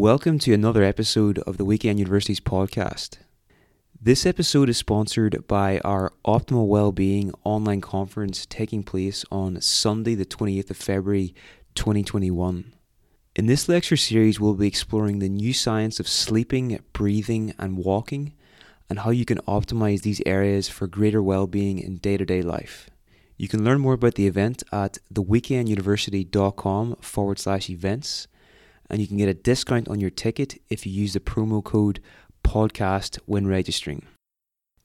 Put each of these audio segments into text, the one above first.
Welcome to another episode of the Weekend University's podcast. This episode is sponsored by our Optimal Wellbeing online conference taking place on Sunday, the 28th of February 2021. In this lecture series, we'll be exploring the new science of sleeping, breathing, and walking, and how you can optimize these areas for greater well being in day to day life. You can learn more about the event at theweekenduniversity.com forward slash events, and you can get a discount on your ticket if you use the promo code podcast when registering.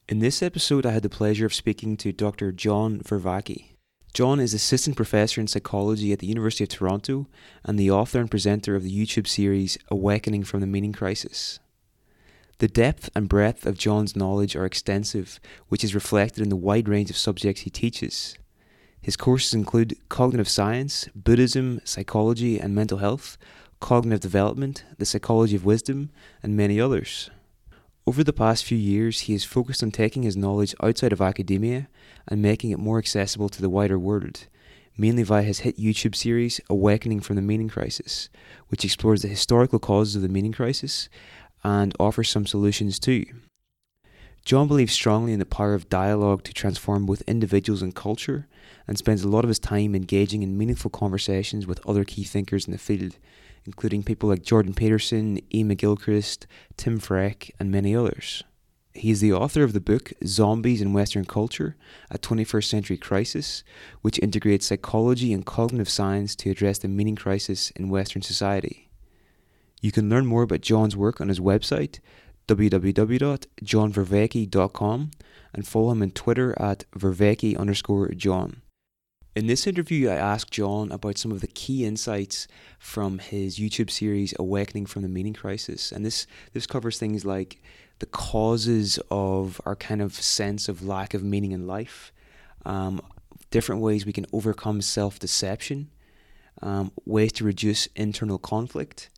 In this episode, I had the pleasure of speaking to Dr. John Vervaeke. John is assistant professor in psychology at the University of Toronto and the author and presenter of the YouTube series Awakening from the Meaning Crisis. The depth and breadth of John's knowledge are extensive, which is reflected in the wide range of subjects he teaches. His courses include cognitive science, Buddhism, psychology and mental health, cognitive development, the psychology of wisdom, and many others. Over the past few years, he has focused on taking his knowledge outside of academia and making it more accessible to the wider world, mainly via his hit YouTube series Awakening from the Meaning Crisis, which explores the historical causes of the meaning crisis and offers some solutions too. John believes strongly in the power of dialogue to transform both individuals and culture, and spends a lot of his time engaging in meaningful conversations with other key thinkers in the field, including people like Jordan Peterson, E. McGilchrist, Tim Freke, and many others. He is the author of the book Zombies in Western Culture A 21st Century Crisis, which integrates psychology and cognitive science to address the meaning crisis in Western society. You can learn more about John's work on his website, www.johnvervaeke.com, and follow him on Twitter at vervaeke underscore John. In this interview, I asked John about some of the key insights from his YouTube series Awakening from the Meaning Crisis. And this, this covers things like the causes of our kind of sense of lack of meaning in life, um, different ways we can overcome self deception, um, ways to reduce internal conflict,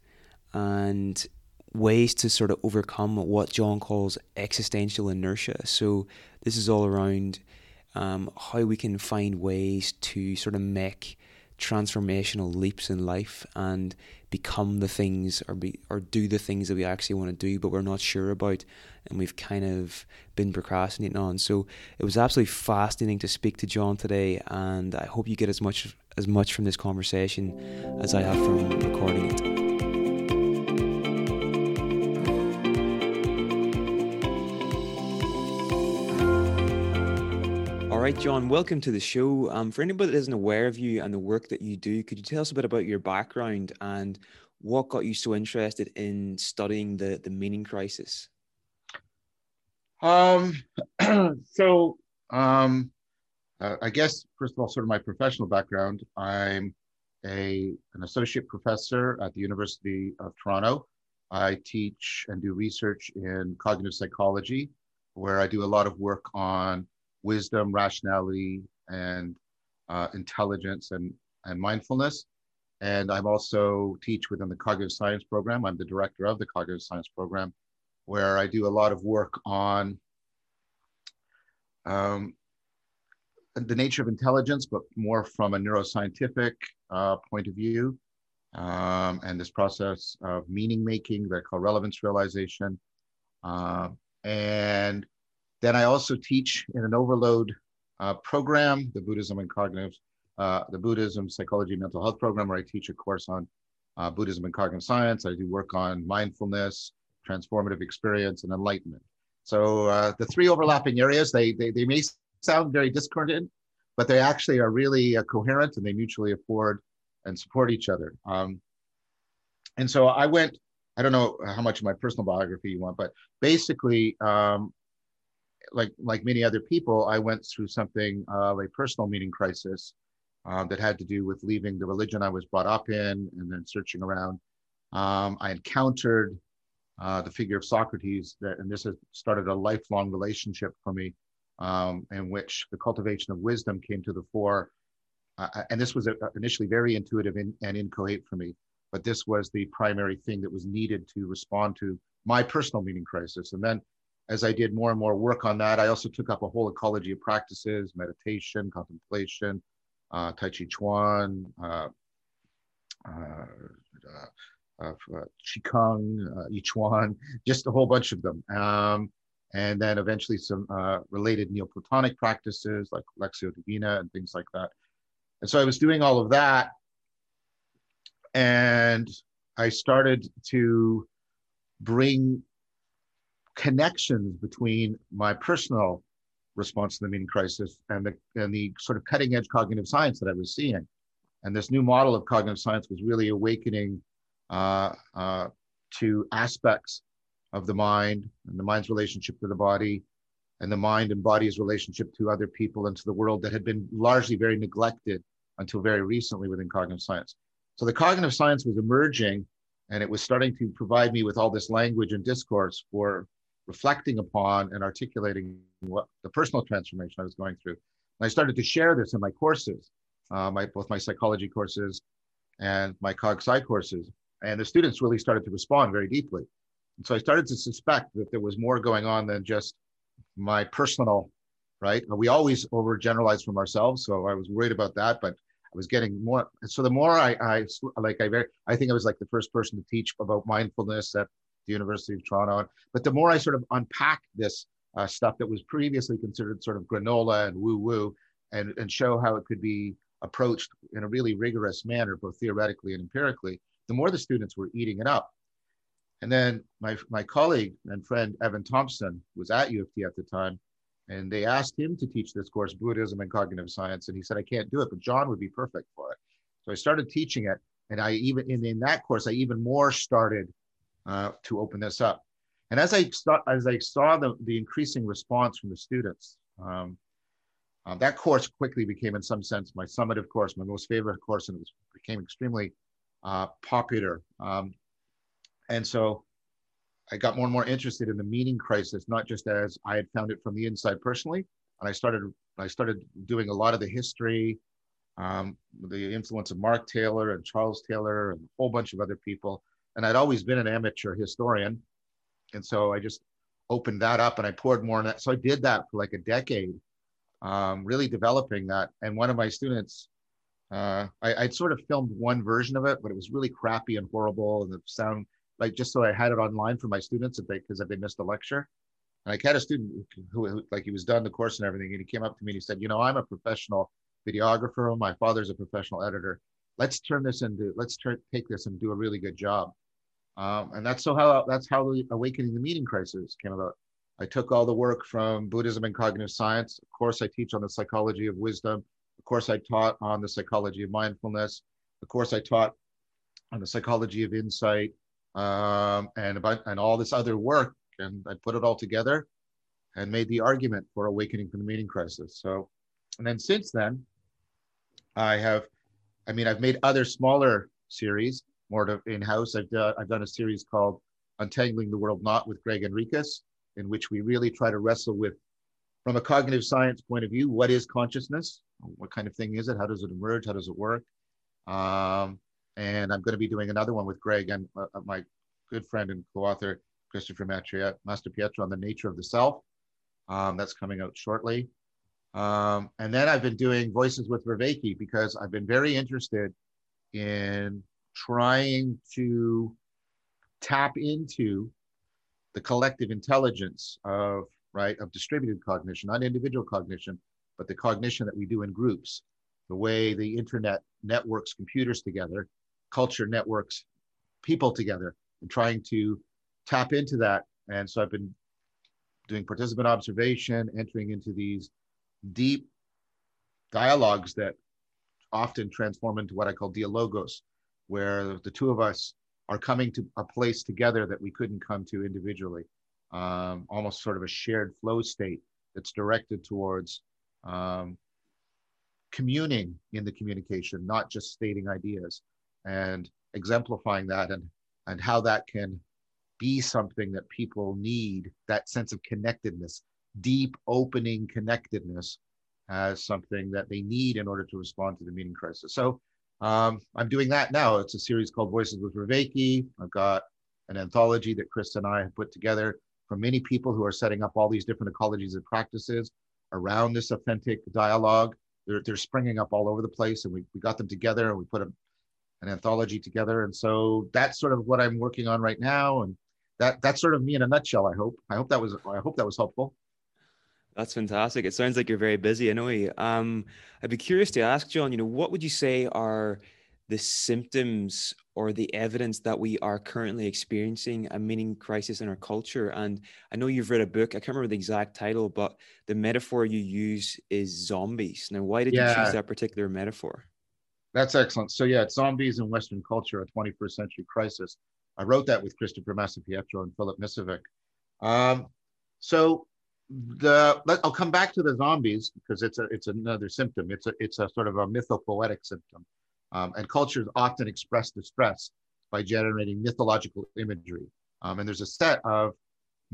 and ways to sort of overcome what John calls existential inertia. So, this is all around um, how we can find ways to sort of make transformational leaps in life and become the things or be or do the things that we actually want to do but we're not sure about and we've kind of been procrastinating on. So it was absolutely fascinating to speak to John today and I hope you get as much as much from this conversation as I have from recording it right, John, welcome to the show. Um, for anybody that isn't aware of you and the work that you do, could you tell us a bit about your background and what got you so interested in studying the, the meaning crisis? Um, so, um, uh, I guess, first of all, sort of my professional background, I'm a, an associate professor at the University of Toronto. I teach and do research in cognitive psychology, where I do a lot of work on wisdom, rationality, and uh, intelligence and, and mindfulness. And I'm also teach within the cognitive science program. I'm the director of the cognitive science program, where I do a lot of work on um, the nature of intelligence, but more from a neuroscientific uh, point of view. Um, and this process of meaning making that I call relevance realization. Uh, and then I also teach in an overload uh, program, the Buddhism and Cognitive, uh, the Buddhism Psychology Mental Health program, where I teach a course on uh, Buddhism and cognitive science. I do work on mindfulness, transformative experience, and enlightenment. So uh, the three overlapping areas, they, they, they may sound very discordant, but they actually are really uh, coherent and they mutually afford and support each other. Um, and so I went, I don't know how much of my personal biography you want, but basically, um, like like many other people, I went through something of a personal meaning crisis uh, that had to do with leaving the religion I was brought up in and then searching around. Um, I encountered uh, the figure of Socrates, that, and this has started a lifelong relationship for me, um, in which the cultivation of wisdom came to the fore. Uh, and this was initially very intuitive in, and inchoate for me, but this was the primary thing that was needed to respond to my personal meaning crisis. And then as I did more and more work on that, I also took up a whole ecology of practices, meditation, contemplation, uh, Tai Chi Chuan, uh, uh, uh, Qigong, uh, Yichuan, just a whole bunch of them. Um, and then eventually some uh, related Neoplatonic practices like Lectio Divina and things like that. And so I was doing all of that. And I started to bring connections between my personal response to the meaning crisis and the, and the sort of cutting edge cognitive science that I was seeing. And this new model of cognitive science was really awakening uh, uh, to aspects of the mind and the mind's relationship to the body and the mind and body's relationship to other people and to the world that had been largely very neglected until very recently within cognitive science. So the cognitive science was emerging and it was starting to provide me with all this language and discourse for reflecting upon and articulating what the personal transformation I was going through. And I started to share this in my courses, uh, my, both my psychology courses and my cog sci courses. And the students really started to respond very deeply. And so I started to suspect that there was more going on than just my personal, right? We always overgeneralize from ourselves. So I was worried about that, but I was getting more. So the more I, I like, I very, I think I was like the first person to teach about mindfulness at the University of Toronto. But the more I sort of unpack this uh, stuff that was previously considered sort of granola and woo woo, and and show how it could be approached in a really rigorous manner, both theoretically and empirically, the more the students were eating it up. And then my, my colleague and friend Evan Thompson was at U of T at the time, and they asked him to teach this course, Buddhism and Cognitive Science. And he said, I can't do it, but John would be perfect for it. So I started teaching it. And I even, in, in that course, I even more started uh, to open this up. And as I, saw, as I saw the, the increasing response from the students, um, uh, that course quickly became, in some sense, my summative course, my most favorite course, and it was, became extremely uh, popular. Um, and so I got more and more interested in the meaning crisis, not just as I had found it from the inside personally. And I started, I started doing a lot of the history, um, the influence of Mark Taylor and Charles Taylor and a whole bunch of other people. And I'd always been an amateur historian. And so I just opened that up and I poured more on that. So I did that for like a decade, um, really developing that. And one of my students, uh, I, I'd sort of filmed one version of it, but it was really crappy and horrible. And the sound, like just so I had it online for my students if they because if they missed a lecture. And I had a student who, who, like he was done the course and everything, and he came up to me and he said, "You know, I'm a professional videographer. My father's a professional editor. Let's turn this into let's take this and do a really good job." Um, and that's so how that's how the awakening the meaning crisis came about. I took all the work from Buddhism and cognitive science. Of course, I teach on the psychology of wisdom. Of course, I taught on the psychology of mindfulness. Of course, I taught on the psychology of insight um, and about and all this other work, and I put it all together and made the argument for awakening from the meaning crisis. So, and then since then, I have, I mean, I've made other smaller series more in-house. I've done I've done a series called Untangling the World Knot with Gregg Henriques, in which we really try to wrestle with, from a cognitive science point of view, what is consciousness? What kind of thing is it? How does it emerge? How does it work? Um, and I'm going to be doing another one with Greg and uh, uh my good friend and co-author Christopher Mastropietro on the nature of the self. Um, that's coming out shortly. Um, and then I've been doing Voices with Vervaeke because I've been very interested in trying to tap into the collective intelligence of right of distributed cognition, not individual cognition, but the cognition that we do in groups, the way the internet networks computers together culture networks people together and trying to tap into that. And so I've been doing participant observation, entering into these deep dialogues that often transform into what I call dialogos, where the two of us are coming to a place together that we couldn't come to individually, um, almost sort of a shared flow state that's directed towards um, communing in the communication, not just stating ideas and exemplifying that and and how that can be something that people need that sense of connectedness deep opening connectedness as something that they need in order to respond to the meaning crisis. So um, i'm doing that now it's a series called voices with Vervaeke i've got an anthology that chris and i have put together from many people who are setting up all these different ecologies and practices around this authentic dialogue they're, they're springing up all over the place and we, we got them together and we put them an anthology together. And so that's sort of what I'm working on right now. And that that's sort of me in a nutshell. I hope. I hope that was I hope that was helpful. That's fantastic. It sounds like you're very busy. I know. Um, I'd be curious to ask John. You know, what would you say are the symptoms or the evidence that we are currently experiencing a meaning crisis in our culture? And I know you've read a book. I can't remember the exact title, but the metaphor you use is zombies. Now, why did yeah. you choose that particular metaphor? That's excellent. So yeah, it's zombies in Western culture, a 21st century crisis. I wrote that with Christopher Mastropietro and Filip Miscevic. Um, so the I'll come back to the zombies because it's a it's another symptom. It's a it's a sort of a mythopoetic symptom, um, and cultures often express distress by generating mythological imagery. Um, and there's a set of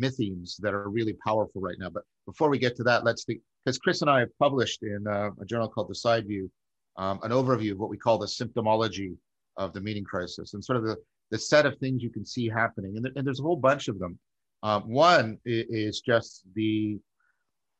mythemes that are really powerful right now. But before we get to that, let's think because Chris and I have published in uh, a journal called The Side View um, an overview of what we call the symptomology of the meaning crisis and sort of the, the set of things you can see happening. And, th- and there's a whole bunch of them. Um, one is, just the,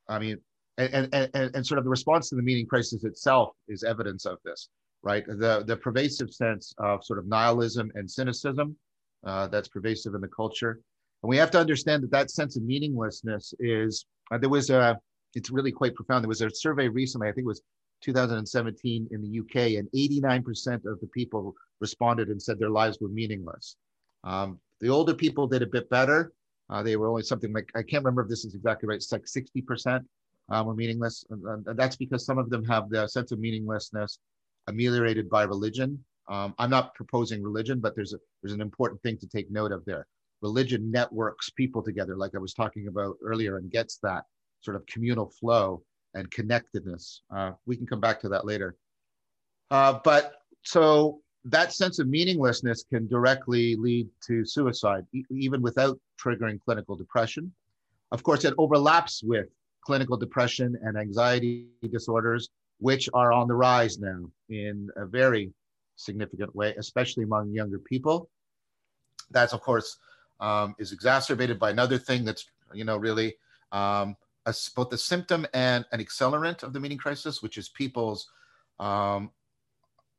I mean, and, and, and, and sort of the response to the meaning crisis itself is evidence of this, right? The, the pervasive sense of sort of nihilism and cynicism uh, that's pervasive in the culture. And we have to understand that that sense of meaninglessness is, uh, there was a, it's really quite profound. There was a survey recently, I think it was 2017 in the UK, and 89% of the people responded and said their lives were meaningless. Um, the older people did a bit better. Uh, they were only something like, I can't remember if this is exactly right, it's like 60% um, were meaningless. And, and, that's because some of them have the sense of meaninglessness ameliorated by religion. Um, I'm not proposing religion, but there's, a, there's an important thing to take note of there. Religion networks people together, like I was talking about earlier, and gets that sort of communal flow and connectedness. Uh, we can come back to that later. Uh, but so that sense of meaninglessness can directly lead to suicide, e- even without triggering clinical depression. Of course, it overlaps with clinical depression and anxiety disorders, which are on the rise now in a very significant way, especially among younger people. That's, of course, um, is exacerbated by another thing that's, you know, really um, a, both a symptom and an accelerant of the meaning crisis, which is people's um,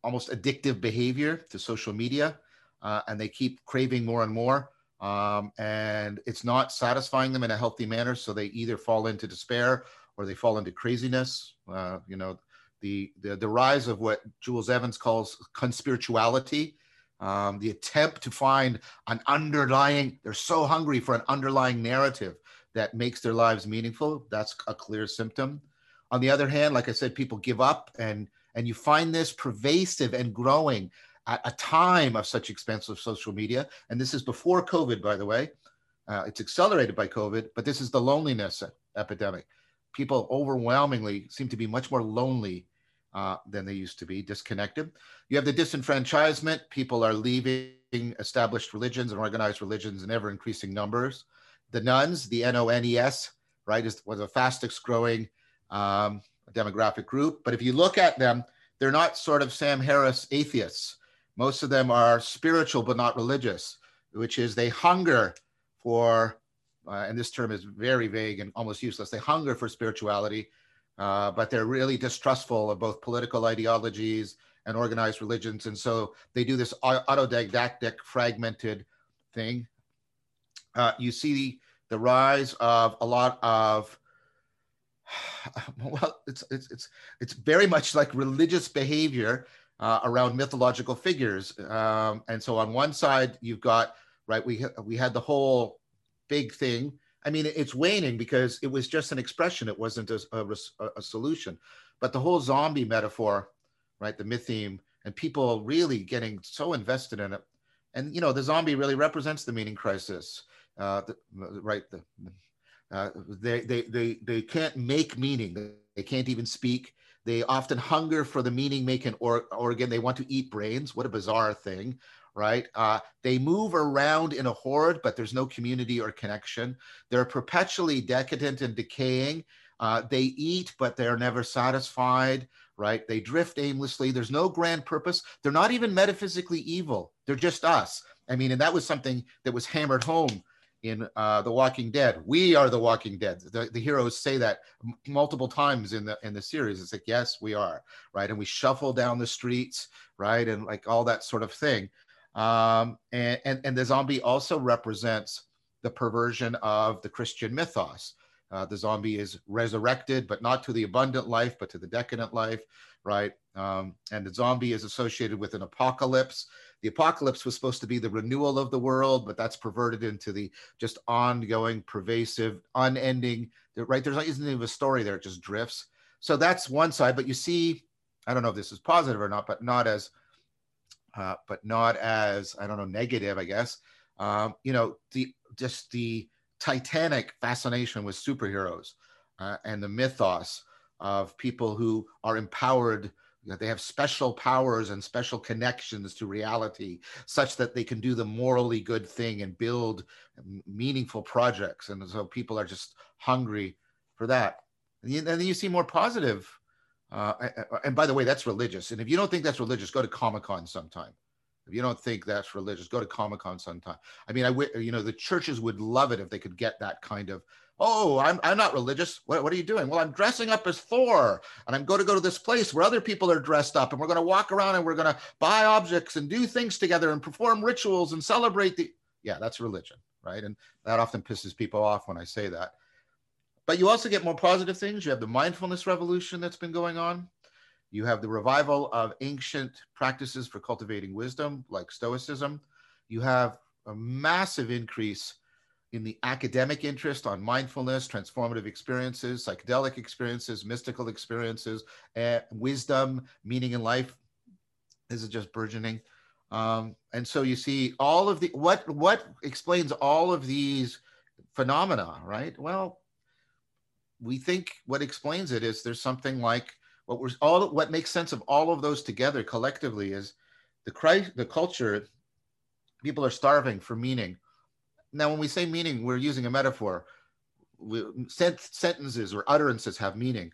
almost addictive behavior to social media. Uh, and they keep craving more and more. Um, and it's not satisfying them in a healthy manner. So they either fall into despair or they fall into craziness. Uh, you know, the, the, the rise of what Jules Evans calls conspirituality, um, the attempt to find an underlying, they're so hungry for an underlying narrative that makes their lives meaningful. That's a clear symptom. On the other hand, like I said, people give up and and you find this pervasive and growing at a time of such expensive social media. And this is before COVID, by the way. Uh, it's accelerated by COVID, but this is the loneliness epidemic. People overwhelmingly seem to be much more lonely uh, than they used to be, disconnected. You have the disenfranchisement. People are leaving established religions and organized religions in ever increasing numbers the nuns, the N-O-N-E-S, right, is, was the fastest growing um, demographic group. But if you look at them, they're not sort of Sam Harris atheists. Most of them are spiritual but not religious, which is they hunger for, uh, and this term is very vague and almost useless. They hunger for spirituality, uh, but they're really distrustful of both political ideologies and organized religions. And so they do this autodidactic, fragmented thing uh, you see the rise of a lot of well, it's it's it's it's very much like religious behavior uh, around mythological figures. Um, and so on one side, you've got right. We we had the whole big thing. I mean, it's waning because it was just an expression. It wasn't a, a, a solution. But the whole zombie metaphor, right? The mytheme, and people really getting so invested in it. And you know, the zombie really represents the meaning crisis uh, the, right? The, uh, they, they, they, they can't make meaning. They can't even speak. They often hunger for the meaning making or, organ. They want to eat brains. What a bizarre thing, right? Uh, they move around in a horde, but there's no community or connection. They're perpetually decadent and decaying. Uh, they eat, but they're never satisfied, right? They drift aimlessly. There's no grand purpose. They're not even metaphysically evil. They're just us. I mean, and that was something that was hammered home in uh, The Walking Dead. We are the Walking Dead. The, the heroes say that m- multiple times in the in the series. It's like, yes, we are, right? And we shuffle down the streets, right, and like all that sort of thing. Um, and, and and the zombie also represents the perversion of the Christian mythos. Uh, the zombie is resurrected, but not to the abundant life, but to the decadent life, right? Um, and the zombie is associated with an apocalypse the apocalypse was supposed to be the renewal of the world, but that's perverted into the just ongoing, pervasive, unending. Right? There's not isn't even a story there; it just drifts. So that's one side. But you see, I don't know if this is positive or not, but not as, uh, but not as I don't know negative. I guess um, you know the just the titanic fascination with superheroes uh, and the mythos of people who are empowered they have special powers and special connections to reality such that they can do the morally good thing and build meaningful projects. And so people are just hungry for that. And then you see more positive uh, and by the way that's religious. And if you don't think that's religious go to comic-con sometime. If you don't think that's religious go to comic-con sometime. I mean i you know the churches would love it if they could get that kind of Oh, I'm, I'm not religious. What, what are you doing? Well, I'm dressing up as Thor and I'm going to go to this place where other people are dressed up and we're going to walk around and we're going to buy objects and do things together and perform rituals and celebrate the. Yeah, that's religion, right? And that often pisses people off when I say that. But you also get more positive things. You have the mindfulness revolution that's been going on. You have the revival of ancient practices for cultivating wisdom, like Stoicism. You have a massive increase in the academic interest on mindfulness, transformative experiences, psychedelic experiences, mystical experiences, uh, wisdom, meaning in life. This is just burgeoning. Um, and so you see all of the what what explains all of these phenomena, right? Well, we think what explains it is there's something like what we're all what makes sense of all of those together collectively is the Christ, the culture. People are starving for meaning now, when we say meaning, we're using a metaphor. We, sent, sentences or utterances have meaning.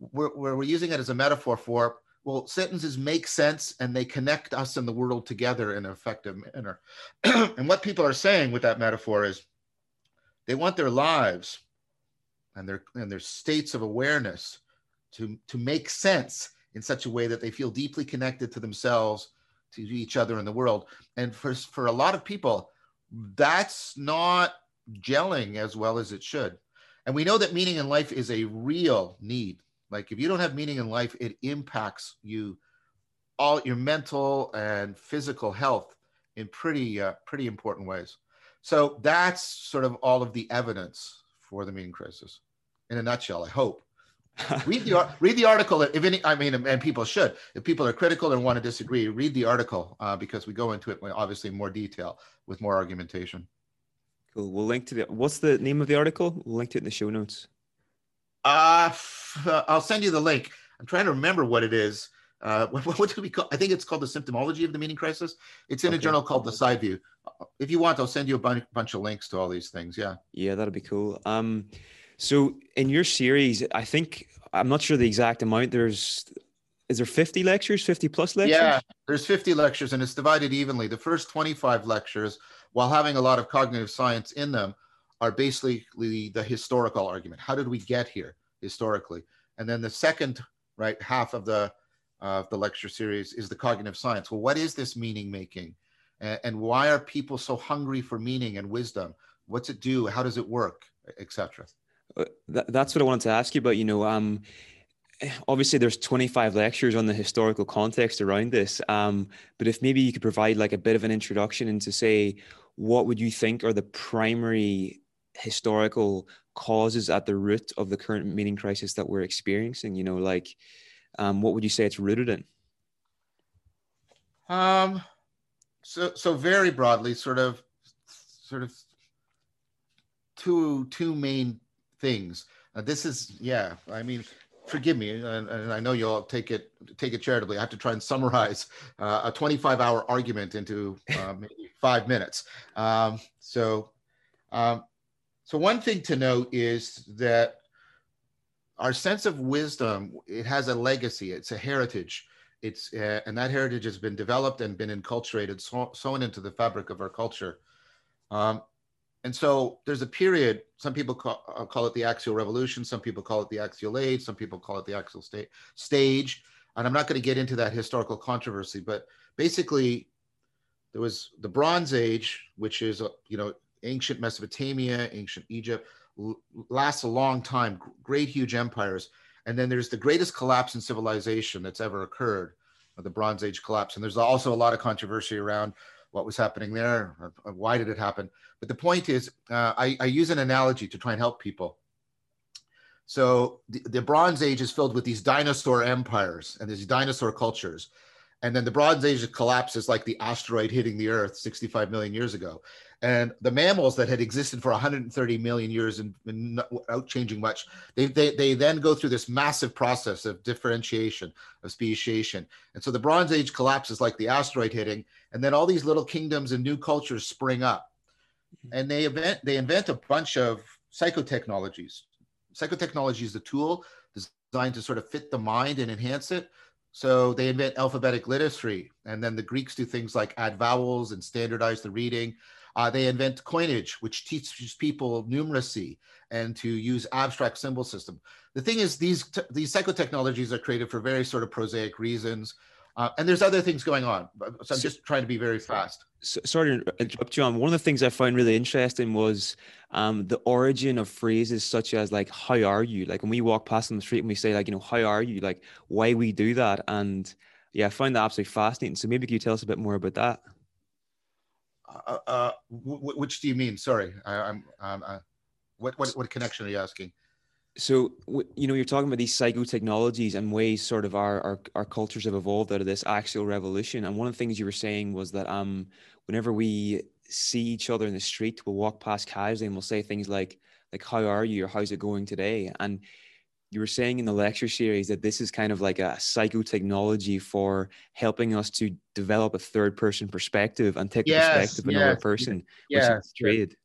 We're, we're using it as a metaphor for, well, sentences make sense and they connect us and the world together in an effective manner. and what people are saying with that metaphor is they want their lives and their, and their states of awareness to, to make sense in such a way that they feel deeply connected to themselves, to each other in the world. And for, for a lot of people, that's not gelling as well as it should. And we know that meaning in life is a real need. Like if you don't have meaning in life, it impacts you all your mental and physical health in pretty uh, pretty important ways. So that's sort of all of the evidence for the meaning crisis in a nutshell, I hope. read the read the article if any i mean and people should if people are critical and want to disagree read the article uh, because we go into it obviously in more detail with more argumentation cool we'll link to the what's the name of the article we'll link to it in the show notes uh, uh i'll send you the link i'm trying to remember what it is uh, what, what do we call? I think it's called the symptomology of the meaning crisis. It's in okay. a journal called the Side View. If you want, I'll send you a bunch, bunch of links to all these things. Yeah. Yeah, that'd be cool. Um, so in your series, I think I'm not sure the exact amount. There's is there 50 lectures, 50 plus lectures? Yeah, there's 50 lectures and it's divided evenly. The first 25 lectures, while having a lot of cognitive science in them, are basically the historical argument. How did we get here historically? And then the second right half of the of the lecture series is the cognitive science. Well, what is this meaning making? And, and why are people so hungry for meaning and wisdom? What's it do? How does it work, etc. Uh, that's what I wanted to ask you about. You know, um, obviously there's 25 lectures on the historical context around this, um, but if maybe you could provide like a bit of an introduction into say, what would you think are the primary historical causes at the root of the current meaning crisis that we're experiencing? You know, like, um, what would you say it's rooted in? Um, so so very broadly, sort of, sort of two two main things. Uh, this is, yeah, I mean, forgive me, and, and, I know you'll take it take it charitably. I have to try and summarize uh, a 25 hour argument into uh, maybe five minutes. Um, so, um, so one thing to note is that our sense of wisdom it has a legacy. It's a heritage. It's uh, and that heritage has been developed and been enculturated, so, sewn into the fabric of our culture. Um, and so there's a period, some people call, uh, call it the axial revolution, some people call it the axial age, some people call it the axial sta- stage. And I'm not going to get into that historical controversy, but basically, there was the Bronze Age, which is, uh, you know, ancient Mesopotamia, ancient Egypt, l- lasts a long time, great, huge empires. And then there's the greatest collapse in civilization that's ever occurred, the Bronze Age collapse. And there's also a lot of controversy around what was happening there, why did it happen. But the point is, uh, I, I, use an analogy to try and help people. So the, the, Bronze Age is filled with these dinosaur empires and these dinosaur cultures. And then the Bronze Age collapses like the asteroid hitting the Earth 65 million years ago. And the mammals that had existed for 130 million years and, and without changing much, they, they, they then go through this massive process of differentiation, of speciation. And so the Bronze Age collapses like the asteroid hitting, and then all these little kingdoms and new cultures spring up. Mm-hmm. And they invent, they invent a bunch of psychotechnologies. Psychotechnology is the tool designed to sort of fit the mind and enhance it. So they invent alphabetic literacy, and then the Greeks do things like add vowels and standardize the reading. Uh, they invent coinage, which teaches people numeracy and to use abstract symbol system. The thing is, these these psychotechnologies are created for very sort of prosaic reasons, uh, and there's other things going on. So I'm just trying to be very fast. So, sorry to interrupt you on. One of the things I found really interesting was um, the origin of phrases such as like "How are you?" Like when we walk past on the street and we say like you know "How are you?" Like why we do that, and yeah, I find that absolutely fascinating. So maybe can you tell us a bit more about that? Uh, uh, w- which do you mean? Sorry, I, am uh, what, what what connection are you asking? So you know, you're talking about these psycho technologies and ways sort of our, our our cultures have evolved out of this axial revolution. And one of the things you were saying was that um, whenever we see each other in the street, we'll walk past casually and we'll say things like like "How are you?" or "How's it going today?" and you were saying in the lecture series that this is kind of like a psychotechnology for helping us to develop a third person perspective and take yes, the perspective of yes, another person, yes, which is trade.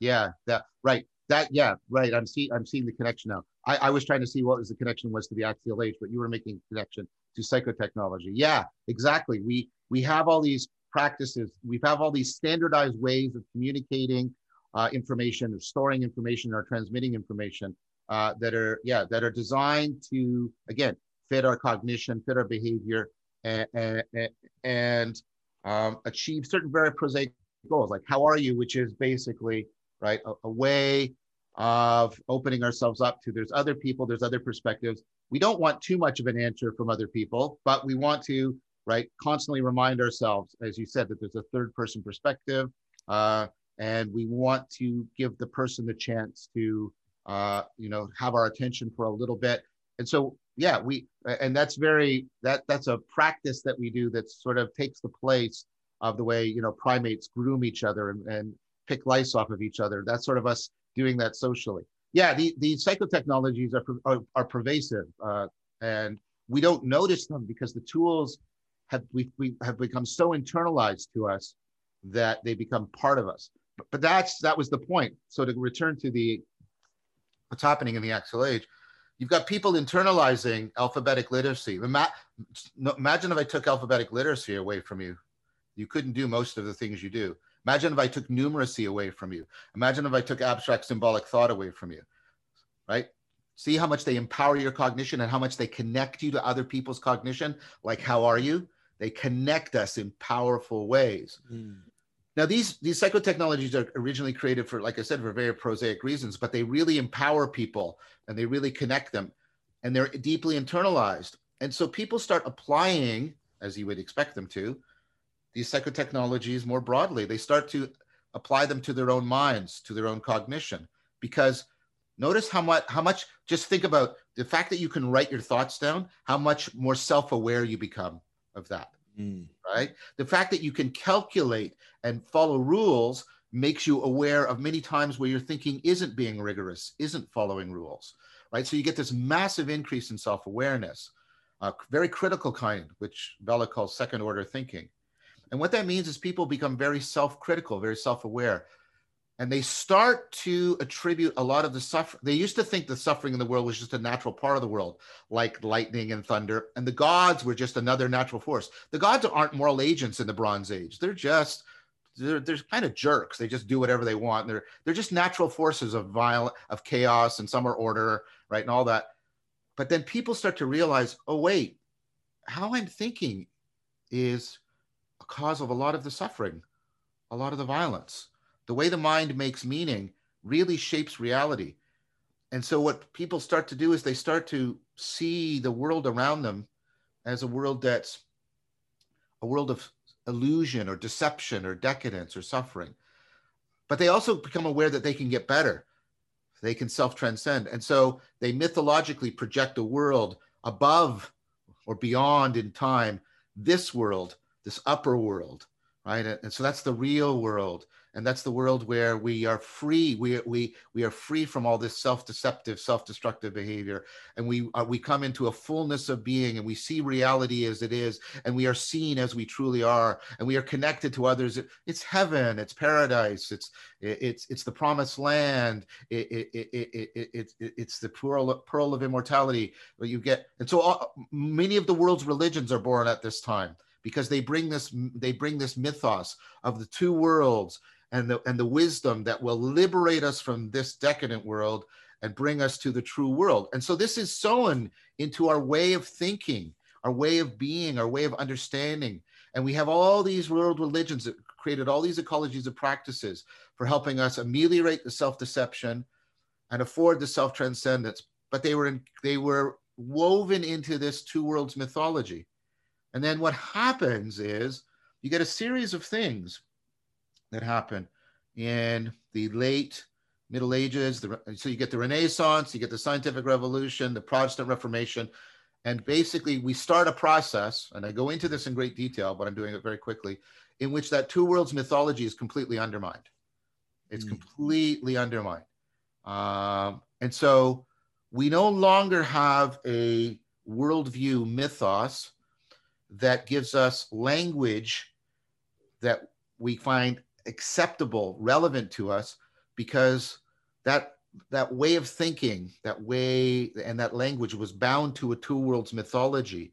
Yeah, that right. That yeah, right. I'm seeing I'm seeing the connection now. I, I was trying to see what was the connection was to the axial age, but you were making connection to psychotechnology. Yeah, exactly. We we have all these practices. We have all these standardized ways of communicating uh, information, of storing information, or transmitting information uh, that are yeah that are designed to again fit our cognition, fit our behavior, and and, and um, achieve certain very prosaic goals, like how are you, which is basically right a, a way of opening ourselves up to there's other people, there's other perspectives. We don't want too much of an answer from other people, but we want to right constantly remind ourselves, as you said, that there's a third person perspective. Uh, and we want to give the person the chance to uh, you know, have our attention for a little bit. And so, yeah, we, and that's very, that that's a practice that we do that sort of takes the place of the way, you know, primates groom each other and, and pick lice off of each other. That's sort of us doing that socially. Yeah, the, the psychotechnologies are, are, are pervasive uh, and we don't notice them because the tools have, we, we have become so internalized to us that they become part of us. But, but that's, that was the point. So to return to the what's happening in the axial age. You've got people internalizing alphabetic literacy. Imagine if I took alphabetic literacy away from you. You couldn't do most of the things you do. Imagine if I took numeracy away from you. Imagine if I took abstract symbolic thought away from you, right? See how much they empower your cognition and how much they connect you to other people's cognition. Like, how are you? They connect us in powerful ways. Mm. Now, these, these psychotechnologies are originally created for, like I said, for very prosaic reasons, but they really empower people and they really connect them and they're deeply internalized. And so people start applying, as you would expect them to, these psychotechnologies more broadly. They start to apply them to their own minds, to their own cognition, because notice how much, how much, just think about the fact that you can write your thoughts down, how much more self aware you become of that. Mm. Right. The fact that you can calculate and follow rules makes you aware of many times where your thinking isn't being rigorous, isn't following rules. Right. So you get this massive increase in self awareness, a very critical kind, which Bellah calls second order thinking. And what that means is people become very self critical, very self aware and they start to attribute a lot of the suffering. They used to think the suffering in the world was just a natural part of the world, like lightning and thunder, and the gods were just another natural force. The gods aren't moral agents in the Bronze Age. They're just they're, they're kind of jerks. They just do whatever they want. They're they're just natural forces of violent of chaos, and some are order, right, and all that. But then people start to realize, oh wait, how I'm thinking is cause of a lot of the suffering, a lot of the violence. The way the mind makes meaning really shapes reality. And so what people start to do is they start to see the world around them as a world that's a world of illusion or deception or decadence or suffering. But they also become aware that they can get better. They can self transcend. And so they mythologically project a world above or beyond in time this world, this upper world, right? And so that's the real world. And that's the world where we are free. We, we, we are free from all this self-deceptive self-destructive behavior. And we uh, we come into a fullness of being and we see reality as it is. And we are seen as we truly are. And we are connected to others. It's heaven. It's paradise. It's it's it's the promised land. It, it, it, it, it, it's the pearl, pearl of immortality. You get and so all, many of the world's religions are born at this time because they bring this they bring this mythos of the two worlds and the, and the wisdom that will liberate us from this decadent world and bring us to the true world. And so this is sown into our way of thinking, our way of being, our way of understanding. And we have all these world religions that created all these ecologies of practices for helping us ameliorate the self-deception and afford the self-transcendence. But they were in, they were woven into this two worlds mythology. And then what happens is you get a series of things that happen in the late Middle Ages. The, so you get the Renaissance, you get the Scientific Revolution, the Protestant Reformation, and basically we start a process, and I go into this in great detail, but I'm doing it very quickly, in which that two worlds mythology is completely undermined. It's mm. completely undermined. Um, and so we no longer have a worldview mythos that gives us language that we find acceptable, relevant to us, because that that way of thinking, that way and that language was bound to a two worlds mythology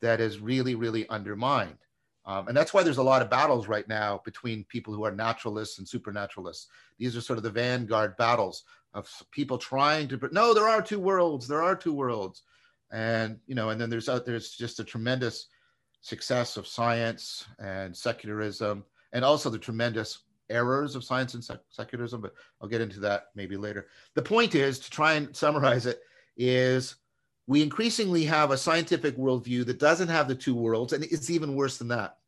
that is really, really undermined. Um, and that's why there's a lot of battles right now between people who are naturalists and supernaturalists. These are sort of the vanguard battles of people trying to, no, there are two worlds, there are two worlds. And, you know, and then there's, uh, there's just a tremendous success of science and secularism and also the tremendous errors of science and sec- secularism, but I'll get into that maybe later. The point is to try and summarize it is we increasingly have a scientific worldview that doesn't have the two worlds, and it's even worse than that.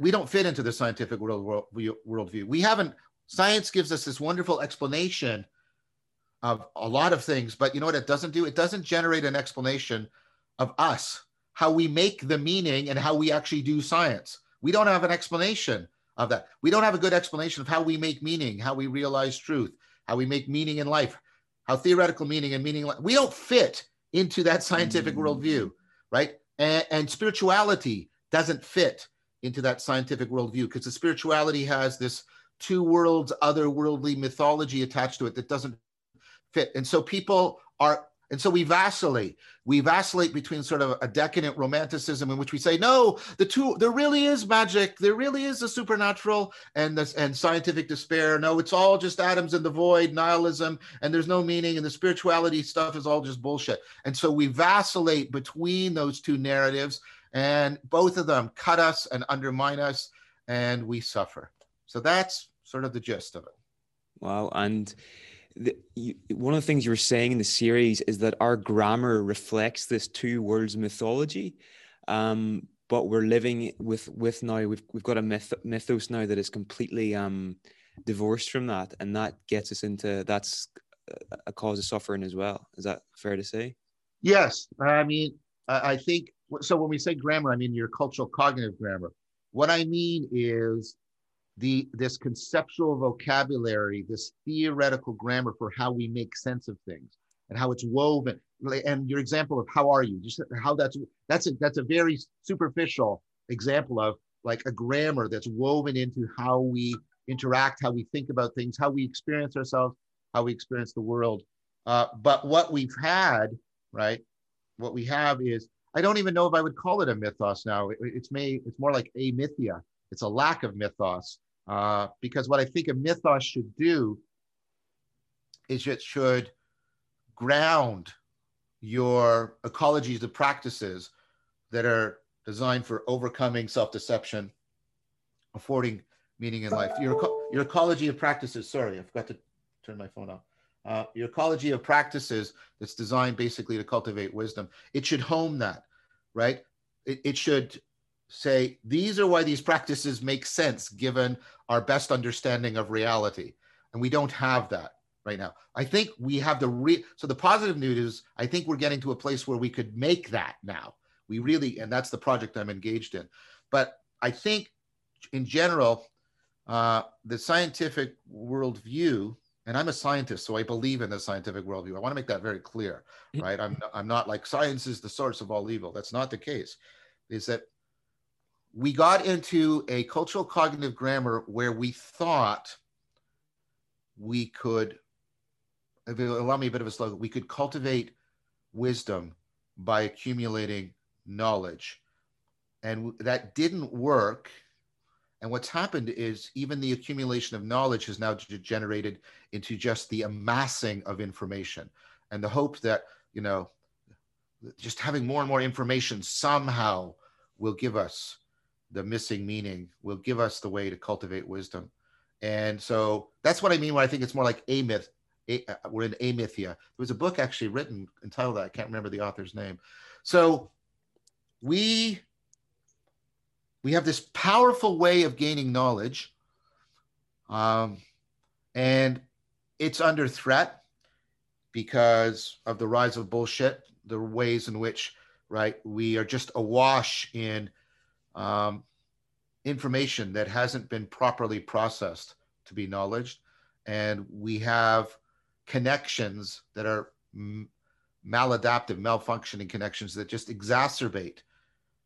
We don't fit into the scientific world, world worldview. We haven't, science gives us this wonderful explanation of a lot of things, but you know what it doesn't do? It doesn't generate an explanation of us, how we make the meaning and how we actually do science. We don't have an explanation of that. We don't have a good explanation of how we make meaning, how we realize truth, how we make meaning in life, how theoretical meaning and meaning. We don't fit into that scientific mm-hmm. worldview, right? And, and spirituality doesn't fit into that scientific worldview because the spirituality has this two worlds, otherworldly mythology attached to it that doesn't fit. And so people are and so we vacillate. We vacillate between sort of a decadent romanticism in which we say, no, the two, there really is magic. There really is a supernatural and this and scientific despair. No, it's all just atoms in the void, nihilism, and there's no meaning. And the spirituality stuff is all just bullshit. And so we vacillate between those two narratives, and both of them cut us and undermine us, and we suffer. So that's sort of the gist of it. Wow. And the, you, one of the things you were saying in the series is that our grammar reflects this two worlds mythology. Um, but we're living with with now we've we've got a myth, mythos now that is completely um, divorced from that, and that gets us into that's a cause of suffering as well. Is that fair to say? Yes, I mean I think so. When we say grammar, I mean your cultural cognitive grammar. What I mean is the this conceptual vocabulary, this theoretical grammar for how we make sense of things and how it's woven. And your example of how are you, just how that's that's a that's a very superficial example of like a grammar that's woven into how we interact, how we think about things, how we experience ourselves, how we experience the world. Uh, but what we've had, right? What we have is I don't even know if I would call it a mythos now. It, it's may it's more like a mythia. It's a lack of mythos. Uh, because what I think a mythos should do is it should ground your ecologies of practices that are designed for overcoming self-deception, affording meaning in life. Your, your ecology of practices, sorry, I forgot to turn my phone off. Uh, your ecology of practices that's designed basically to cultivate wisdom. It should home that, right? It, it should say, these are why these practices make sense given our best understanding of reality. And we don't have that right now. I think we have the re so the positive news is I think we're getting to a place where we could make that now. We really, and that's the project I'm engaged in. But I think in general, uh, the scientific worldview, and I'm a scientist, so I believe in the scientific worldview. I want to make that very clear, right? I'm, I'm not like science is the source of all evil. That's not the case. Is that we got into a cultural cognitive grammar where we thought we could, if you allow me a bit of a slogan, we could cultivate wisdom by accumulating knowledge. And that didn't work and what's happened is even the accumulation of knowledge has now degenerated into just the amassing of information and the hope that, you know, just having more and more information somehow will give us the missing meaning, will give us the way to cultivate wisdom. And so that's what I mean when I think it's more like a myth. A, uh, we're in amythia. There was a book actually written entitled that. I can't remember the author's name. So we we have this powerful way of gaining knowledge um, and it's under threat because of the rise of bullshit the ways in which right we are just awash in um, information that hasn't been properly processed to be knowledge and we have connections that are m- maladaptive malfunctioning connections that just exacerbate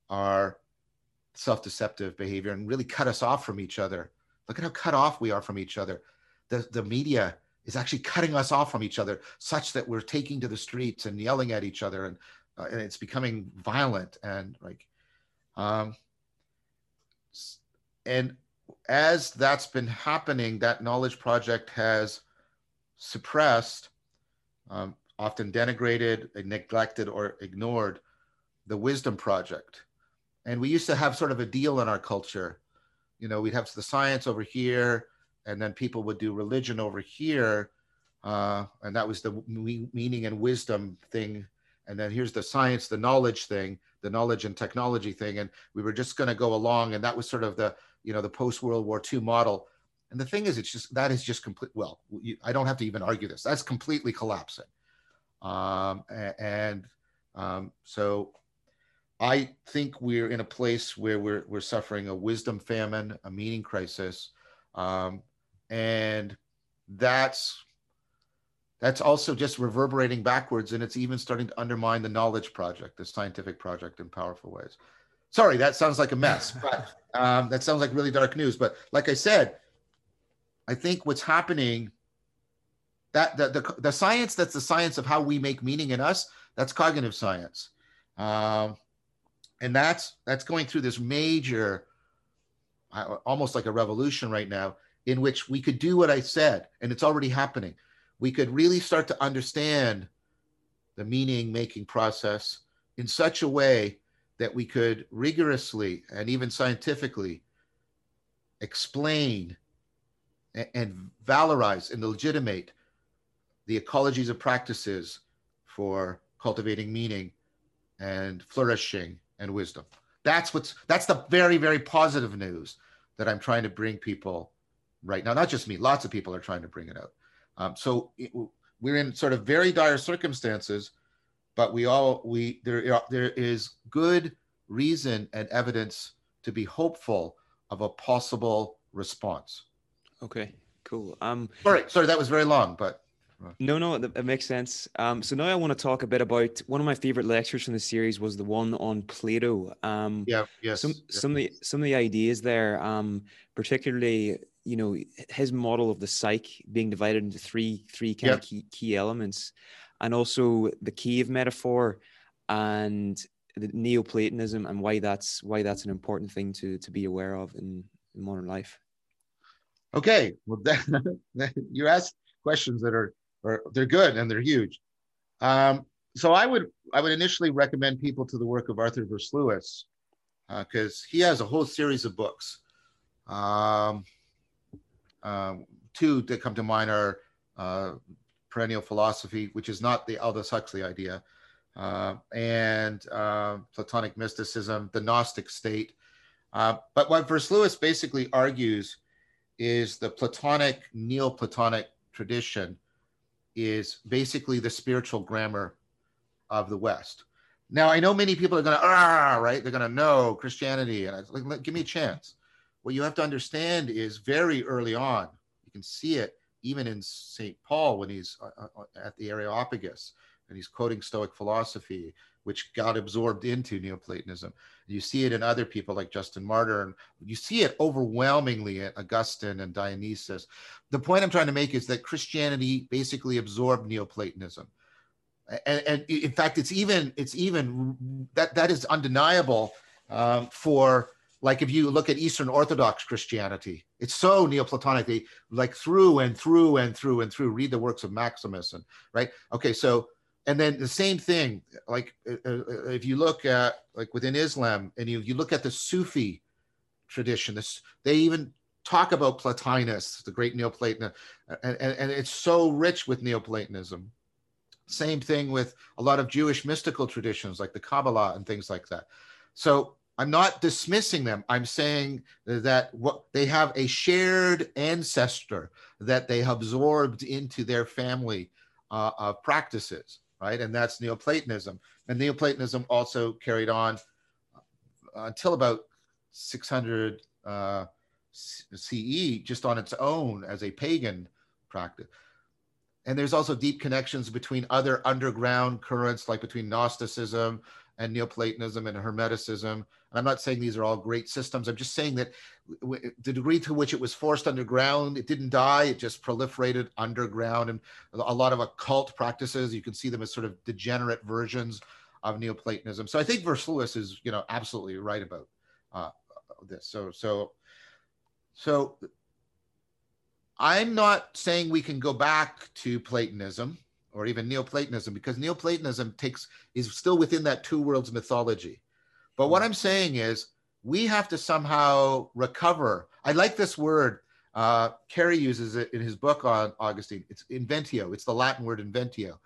our self-deceptive behavior and really cut us off from each other. Look at how cut off we are from each other. The, the media is actually cutting us off from each other such that we're taking to the streets and yelling at each other and, uh, and it's becoming violent and like um, and as that's been happening that knowledge project has suppressed um, often denigrated neglected or ignored the wisdom project. And we used to have sort of a deal in our culture. You know we'd have the science over here and then people would do religion over here uh, and that was the meaning and wisdom thing. And then here's the science the knowledge thing the knowledge and technology thing and we were just going to go along and that was sort of the you know the post world war ii model. And the thing is it's just that is just complete well you, i don't have to even argue this. That's completely collapsing. Um, and um, so I think we're in a place where we're, we're suffering a wisdom famine, a meaning crisis. Um, and that's that's also just reverberating backwards and it's even starting to undermine the knowledge project the scientific project in powerful ways sorry that sounds like a mess but um, that sounds like really dark news. But like i said i think what's happening that the, the, the science that's the science of how we make meaning in us that's cognitive science. Um, and that's that's going through this major uh, almost like a revolution right now in which we could do what i said and it's already happening. We could really start to understand the meaning making process in such a way that we could rigorously and even scientifically explain and, and valorize and legitimate the ecologies of practices for cultivating meaning and flourishing and wisdom. That's what's that's the very very positive news that I'm trying to bring people right now. Not just me, lots of people are trying to bring it out. Um, so it, we're in sort of very dire circumstances, but we all we there there is good reason and evidence to be hopeful of a possible response. Okay, cool. Um, sorry, sorry, that was very long, but no, no, it makes sense. Um, so now I want to talk a bit about one of my favorite lectures from the series was the one on Plato. Um, yeah, yes. Some yeah. some of the some of the ideas there, um, particularly you know his model of the psyche being divided into three three kind yeah. of key, key elements, and also the cave metaphor and Neoplatonism and why that's why that's an important thing to to be aware of in in modern life. Okay, well, that, you asked questions that are, are they're good and they're huge. Um, so I would I would initially recommend people to the work of Arthur Versluis because uh, he has a whole series of books. Um, um, two that come to mind are uh, Perennial Philosophy, which is not the Aldous Huxley idea, uh, and uh, Platonic Mysticism, the Gnostic State. Uh, but what Versluis basically argues is the Platonic, Neoplatonic tradition is basically the spiritual grammar of the West. Now, I know many people are going to, ah, right? They're going to know Christianity. And I like, give me a chance. What you have to understand is very early on, you can see it even in St. Paul when he's uh, uh, at the Areopagus and he's quoting Stoic philosophy, which got absorbed into Neoplatonism. You see it in other people like Justin Martyr, and you see it overwhelmingly at Augustine and Dionysius. The point I'm trying to make is that Christianity basically absorbed Neoplatonism and, and in fact, it's even it's even that that is undeniable um, for like if you look at Eastern Orthodox Christianity, it's so Neoplatonic. They like through and through and through and through. Read the works of Maximus and right. Okay, so and then the same thing. Like uh, uh if you look at like within Islam and you you look at the Sufi tradition, this they even talk about Plotinus, the great Neoplatonist, and, and, and it's so rich with Neoplatonism. Same thing with a lot of Jewish mystical traditions like the Kabbalah and things like that. So I'm not dismissing them. I'm saying that what they have a shared ancestor that they absorbed into their family uh, of practices, right? And that's Neoplatonism. And Neoplatonism also carried on until about 600 uh, CE, just on its own as a pagan practice and there's also deep connections between other underground currents like between gnosticism and neoplatonism and hermeticism. And i'm not saying these are all great systems. I'm just saying that the degree to which it was forced underground it didn't die. It just proliferated underground. And a lot of occult practices you can see them as sort of degenerate versions of neoplatonism. So i think versluis is you know absolutely right about uh, this. So so so I'm not saying we can go back to Platonism or even Neoplatonism because Neoplatonism takes is still within that two worlds mythology. But what I'm saying is we have to somehow recover. I like this word. Uh, Cary uses it in his book on Augustine. It's inventio. It's the Latin word inventio,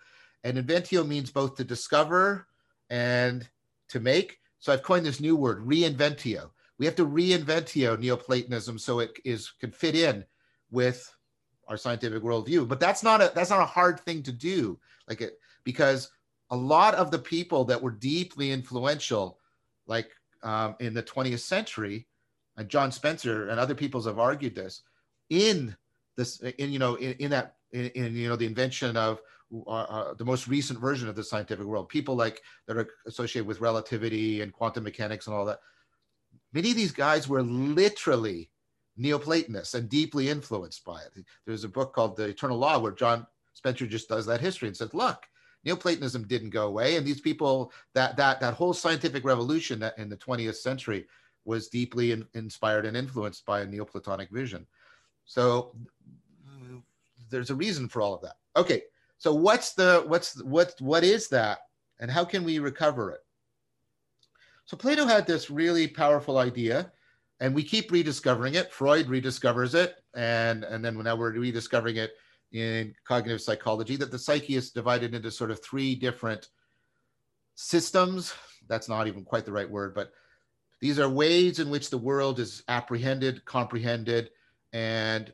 and inventio means both to discover and to make. So I've coined this new word, reinventio. We have to reinventio Neoplatonism so it is can fit in with our scientific worldview. But that's not a that's not a hard thing to do. Like it because a lot of the people that were deeply influential, like um, in the 20th century, and John Spencer and other peoples have argued this in this in you know in, in that in, in, you know the invention of uh, uh, the most recent version of the scientific world people like that are associated with relativity and quantum mechanics and all that many of these guys were literally Neoplatonists and deeply influenced by it. There's a book called The Eternal Law where John Spencer just does that history and says, look, Neoplatonism didn't go away. And these people, that that that whole scientific revolution in the 20th century was deeply in, inspired and influenced by a Neoplatonic vision. So there's a reason for all of that. Okay, so what's the what's what what is that, and how can we recover it? So Plato had this really powerful idea and we keep rediscovering it. Freud rediscovers it, and and then now we're rediscovering it in cognitive psychology that the psyche is divided into sort of three different systems. That's not even quite the right word, but these are ways in which the world is apprehended, comprehended, and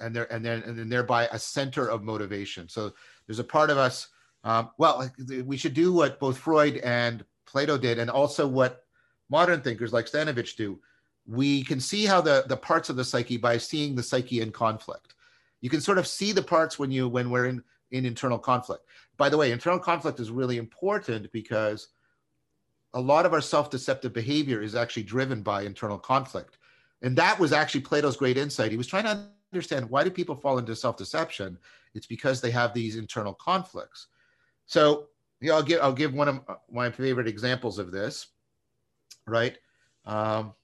and there and then and then thereby a center of motivation. So there's a part of us. Um, well, we should do what both Freud and Plato did, and also what modern thinkers like Stanovich do, we can see how the, the parts of the psyche by seeing the psyche in conflict. You can sort of see the parts when you when we're in, in internal conflict. By the way, internal conflict is really important because a lot of our self-deceptive behavior is actually driven by internal conflict. And that was actually Plato's great insight. He was trying to understand why do people fall into self-deception? It's because they have these internal conflicts. So yeah, I'll give I'll give one of my favorite examples of this right? Um,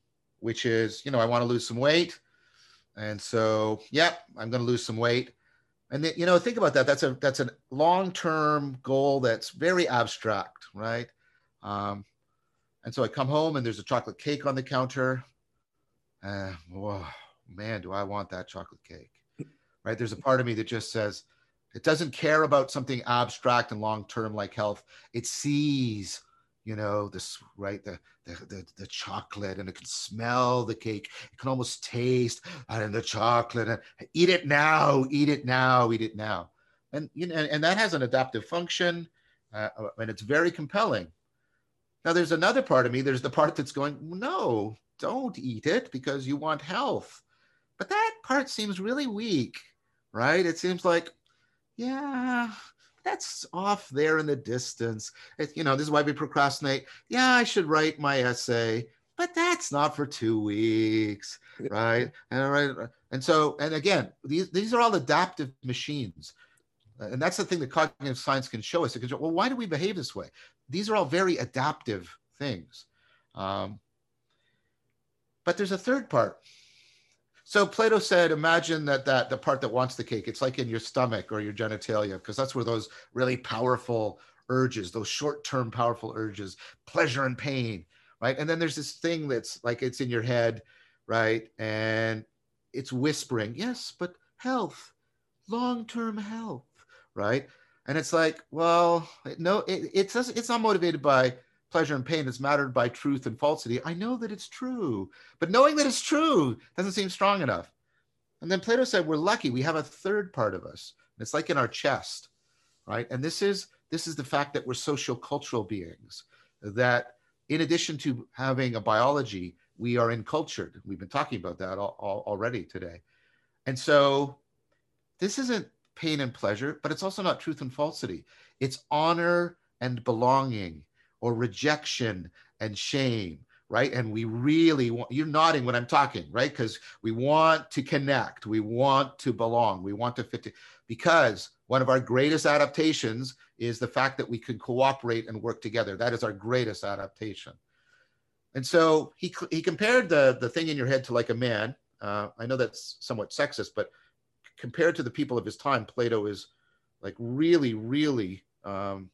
which is, you know, I want to lose some weight. And so, yeah, I'm going to lose some weight. And then, you know, think about that. That's a that's a long-term goal that's very abstract, right? Um, and so I come home and there's a chocolate cake on the counter. Uh, whoa, man, do I want that chocolate cake? Right? There's a part of me that just says it doesn't care about something abstract and long-term like health. It sees you know this right the, the the the, chocolate and it can smell the cake. It can almost taste and the chocolate and eat it now eat it now eat it now. And you know and that has an adaptive function uh, uh, and it's very compelling. Now there's another part of me there's the part that's going no don't eat it because you want health. But that part seems really weak right? It seems like yeah that's off there in the distance. It, you know, this is why we procrastinate. Yeah, I should write my essay, but that's not for two weeks, right? And right, and so, and again, these these are all adaptive machines, and that's the thing that cognitive science can show us. It can show, well, why do we behave this way? These are all very adaptive things. Um, but there's a third part so Plato said, imagine that that the part that wants the cake, it's like in your stomach or your genitalia, because that's where those really powerful urges, those short-term powerful urges, pleasure and pain, right? And then there's this thing that's like it's in your head, right? And it's whispering, yes, but health, long-term health, right? And it's like, well, no, it, it's it's not motivated by pleasure and pain is mattered by truth and falsity. I know that it's true, but knowing that it's true doesn't seem strong enough. And then Plato said, we're lucky. We have a third part of us. It's like in our chest, right? And this is this is the fact that we're social cultural beings. That in addition to having a biology, we are encultured. We've been talking about that all, all, already today. And so this isn't pain and pleasure, but it's also not truth and falsity. It's honor and belonging or rejection and shame right? And we really want you're nodding when i'm talking right? Because we want to connect we want to belong we want to fit to, because one of our greatest adaptations is the fact that we can cooperate and work together. That is our greatest adaptation. And so he, he compared the, the thing in your head to like a man uh, i know that's somewhat sexist but compared to the people of his time plato is like really really um,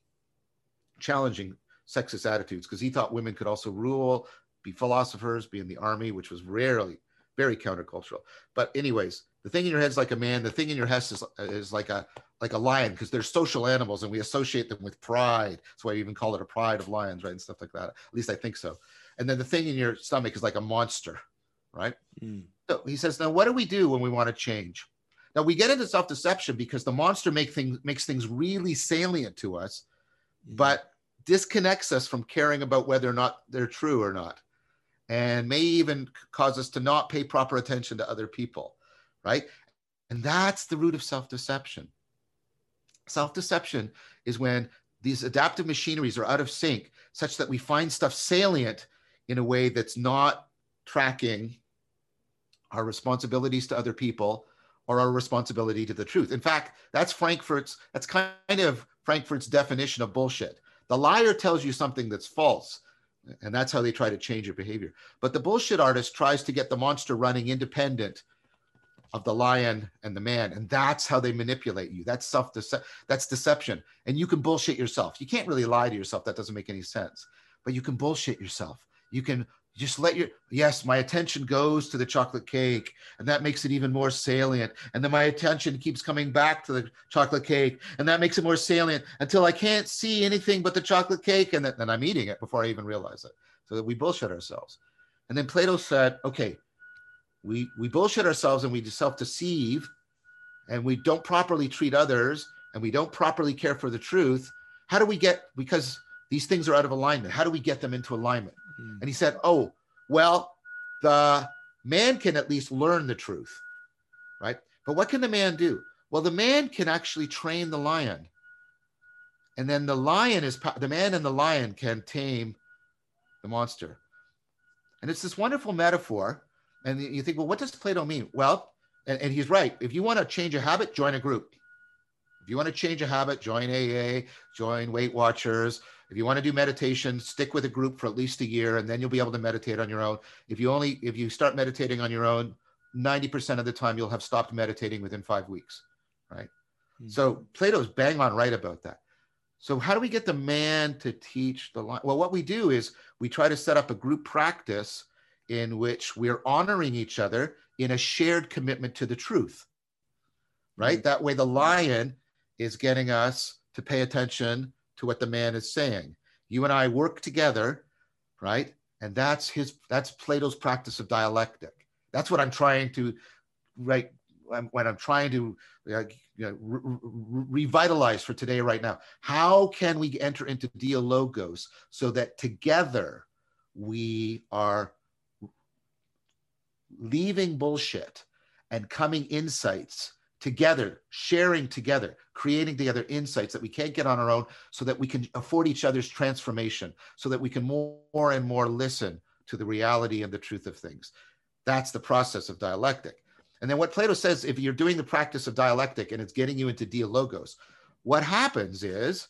challenging sexist attitudes because he thought women could also rule, be philosophers, be in the army, which was rarely very countercultural. But anyways, the thing in your head is like a man. The thing in your head is, is like a like a lion because they're social animals and we associate them with pride. That's why we even call it a pride of lions, right, and stuff like that. At least I think so. And then the thing in your stomach is like a monster, right? Mm. So he says, now what do we do when we want to change? Now we get into self-deception because the monster make things makes things really salient to us, mm. but disconnects us from caring about whether or not they're true or not, and may even cause us to not pay proper attention to other people, right? And that's the root of self deception. Self deception is when these adaptive machineries are out of sync, such that we find stuff salient in a way that's not tracking our responsibilities to other people or our responsibility to the truth. In fact, that's Frankfurt's, that's kind of Frankfurt's definition of bullshit. The liar tells you something that's false, and that's how they try to change your behavior. But the bullshit artist tries to get the monster running independent of the lion and the man, and that's how they manipulate you. That's self that's deception, and you can bullshit yourself. You can't really lie to yourself. That doesn't make any sense. But you can bullshit yourself. You can just let your yes my attention goes to the chocolate cake and that makes it even more salient. And then my attention keeps coming back to the chocolate cake and that makes it more salient until i can't see anything but the chocolate cake and then, i'm eating it before i even realize it. So that we bullshit ourselves. And then plato said okay we we bullshit ourselves and we self-deceive and we don't properly treat others and we don't properly care for the truth. How do we get because these things are out of alignment how do we get them into alignment Mm. And he said, Oh, well, the man can at least learn the truth, right? But what can the man do? Well, the man can actually train the lion. And then the lion is the man and the lion can tame the monster. And it's this wonderful metaphor. And you think, well, what does Plato mean? Well, and, and he's right. If you want to change a habit, join a group. If you want to change a habit, join AA, join Weight Watchers. If you want to do meditation, stick with a group for at least a year, and then you'll be able to meditate on your own. If you only if you start meditating on your own, 90% of the time you'll have stopped meditating within five weeks, right? Mm-hmm. So Plato's bang on right about that. So how do we get the man to teach the line? Well, what we do is we try to set up a group practice in which we're honoring each other in a shared commitment to the truth, right? Mm-hmm. That way the lion is getting us to pay attention to what the man is saying. You and I work together, right? And that's his that's Plato's practice of dialectic. That's what I'm trying to right when I'm trying to uh, you know, re- re- revitalize for today right now. How can we enter into dialogos so that together we are leaving bullshit and coming insights together, sharing together, creating together insights that we can't get on our own so that we can afford each other's transformation, so that we can more, and more listen to the reality and the truth of things. That's the process of dialectic. And then what Plato says, if you're doing the practice of dialectic and it's getting you into dialogos, what happens is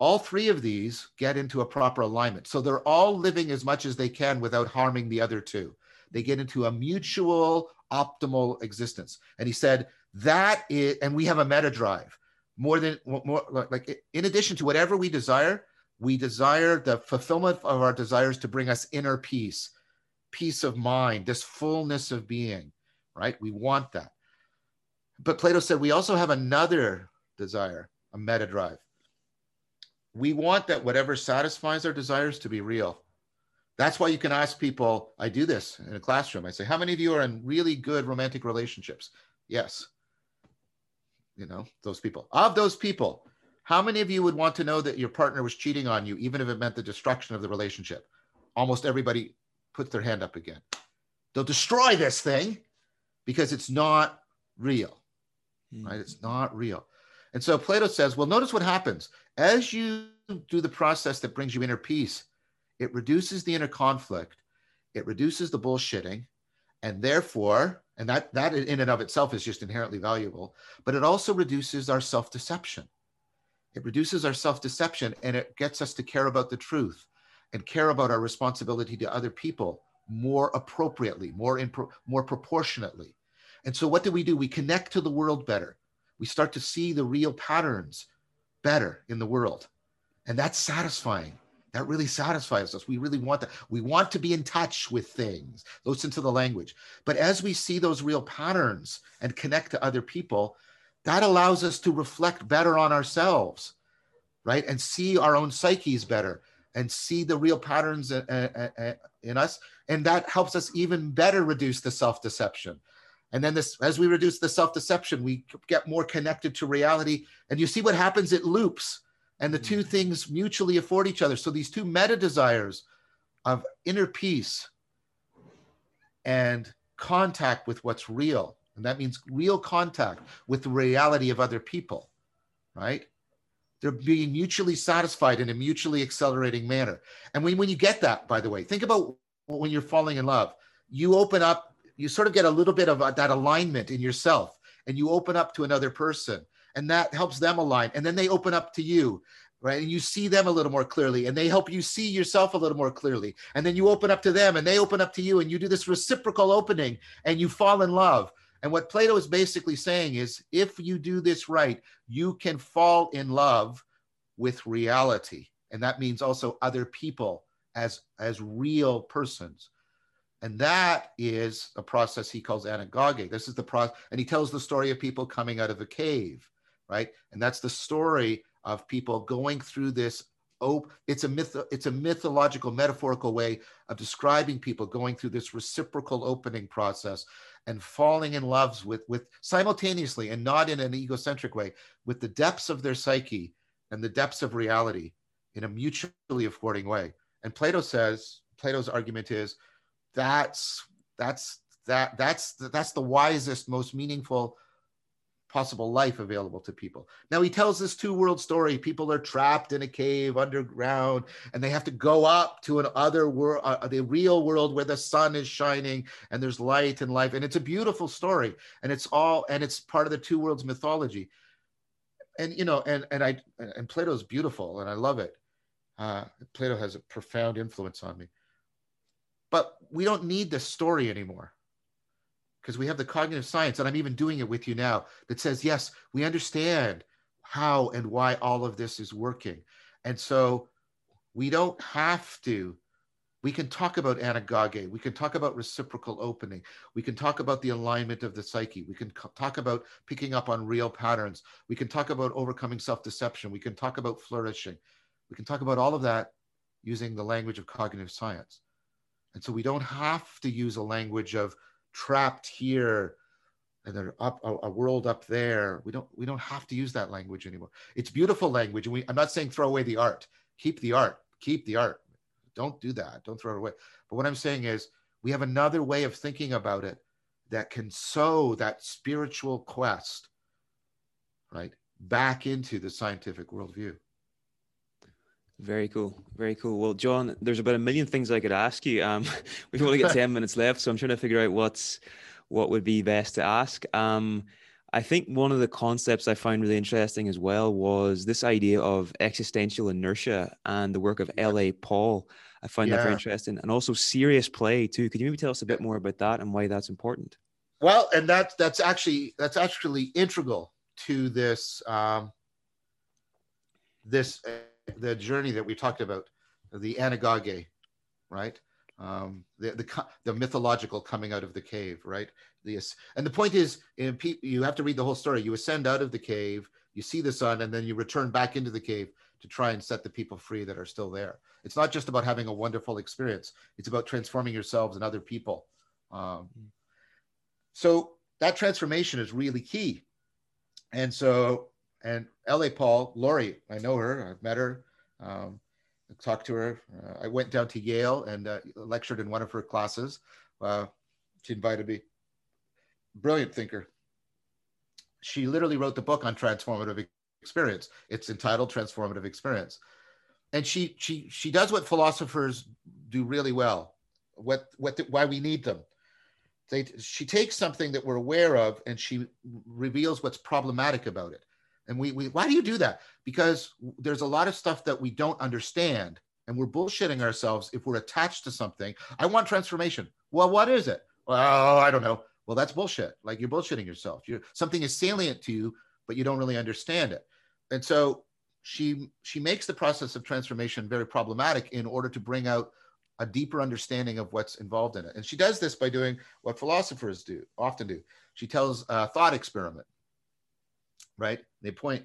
all three of these get into a proper alignment. So they're all living as much as they can without harming the other two. They get into a mutual optimal existence. And he said, that is, and we have a meta drive more than more like in addition to whatever we desire, we desire the fulfillment of our desires to bring us inner peace, peace of mind, this fullness of being, right? We want that. But Plato said we also have another desire, a meta drive. We want that whatever satisfies our desires to be real. That's why you can ask people, I do this in a classroom. I say, How many of you are in really good romantic relationships? Yes you know, those people. Of those people, how many of you would want to know that your partner was cheating on you, even if it meant the destruction of the relationship? Almost everybody puts their hand up again. They'll destroy this thing because it's not real, mm. right? It's not real. And so Plato says, well, notice what happens. As you do the process that brings you inner peace, it reduces the inner conflict, it reduces the bullshitting, and therefore and that that in and of itself is just inherently valuable but it also reduces our self-deception. It reduces our self-deception and it gets us to care about the truth and care about our responsibility to other people more appropriately more in more proportionately. And so what do we do? We connect to the world better. We start to see the real patterns better in the world. And that's satisfying that really satisfies us. We really want that. We want to be in touch with things, listen to the language. But as we see those real patterns and connect to other people, that allows us to reflect better on ourselves, right? And see our own psyches better and see the real patterns uh, uh, uh, in us. And that helps us even better reduce the self deception. And then this, as we reduce the self deception, we get more connected to reality. And you see what happens? It loops and the two mm. things mutually afford each other. So these two meta desires of inner peace and contact with what's real, and that means real contact with the reality of other people, right? They're being mutually satisfied in a mutually accelerating manner. And when, when you get that, by the way, think about when you're falling in love, you open up, you sort of get a little bit of that alignment in yourself, and you open up to another person and that helps them align and then they open up to you right? And you see them a little more clearly and they help you see yourself a little more clearly. And then you open up to them and they open up to you and you do this reciprocal opening and you fall in love. And what plato is basically saying is if you do this right you can fall in love with reality. And that means also other people as as real persons. And that is a process he calls anagoge this is the process and he tells the story of people coming out of a cave right? And that's the story of people going through this it's a myth it's a mythological metaphorical way of describing people going through this reciprocal opening process and falling in love with with simultaneously and not in an egocentric way with the depths of their psyche and the depths of reality in a mutually affording way and plato says plato's argument is that's that's that that's that's the wisest most meaningful possible life available to people. Now he tells this two world story. People are trapped in a cave underground and they have to go up to an other world, uh, the real world where the sun is shining and there's light and life. And it's a beautiful story. And it's all, and it's part of the two worlds mythology. and you know, and and I and Plato's beautiful, and I love it. Uh, Plato has a profound influence on me. But we don't need this story anymore because we have the cognitive science, and I'm even doing it with you now, that says, yes, we understand how and why all of this is working. And so we don't have to. We can talk about anagoge. We can talk about reciprocal opening. We can talk about the alignment of the psyche. We can talk about picking up on real patterns. We can talk about overcoming self deception. We can talk about flourishing. We can talk about all of that using the language of cognitive science. And so we don't have to use a language of trapped here and they're up a, a, world up there. We don't we don't have to use that language anymore. It's beautiful language. And we I'm not saying throw away the art. Keep the art. Keep the art. Don't do that. Don't throw it away. But what I'm saying is we have another way of thinking about it that can sow that spiritual quest, right, back into the scientific worldview. Very cool. Very cool. Well, John, there's about a million things I could ask you. Um, we've only got 10 minutes left, so I'm trying to figure out what's what would be best to ask. Um, I think one of the concepts I found really interesting as well was this idea of existential inertia and the work of L.A. Paul. I find yeah. that very interesting, and also serious play too. Could you maybe tell us a bit more about that and why that's important? Well, and that's that's actually that's actually integral to this um, this the journey that we talked about, the anagoge, right? Um, the, the, the mythological coming out of the cave, right? The, and the point is, you have to read the whole story. You ascend out of the cave, you see the sun, and then you return back into the cave to try and set the people free that are still there. It's not just about having a wonderful experience; it's about transforming yourselves and other people. Um, so that transformation is really key. And so and L.A. Paul, Laurie, I know her. I've met her. Um, talked to her. Uh, I went down to Yale and uh, lectured in one of her classes. Uh, she invited me. Brilliant thinker. She literally wrote the book on transformative experience. It's entitled Transformative Experience, and she she she does what philosophers do really well. What what the, why we need them. They, she takes something that we're aware of and she reveals what's problematic about it. And we, we, why do you do that? Because there's a lot of stuff that we don't understand and we're bullshitting ourselves if we're attached to something. I want transformation. Well, what is it? Well, I don't know. Well, that's bullshit. Like you're bullshitting yourself. You're something is salient to you, but you don't really understand it. And so she she makes the process of transformation very problematic in order to bring out a deeper understanding of what's involved in it. And she does this by doing what philosophers do often do. She tells a thought experiment right? They point,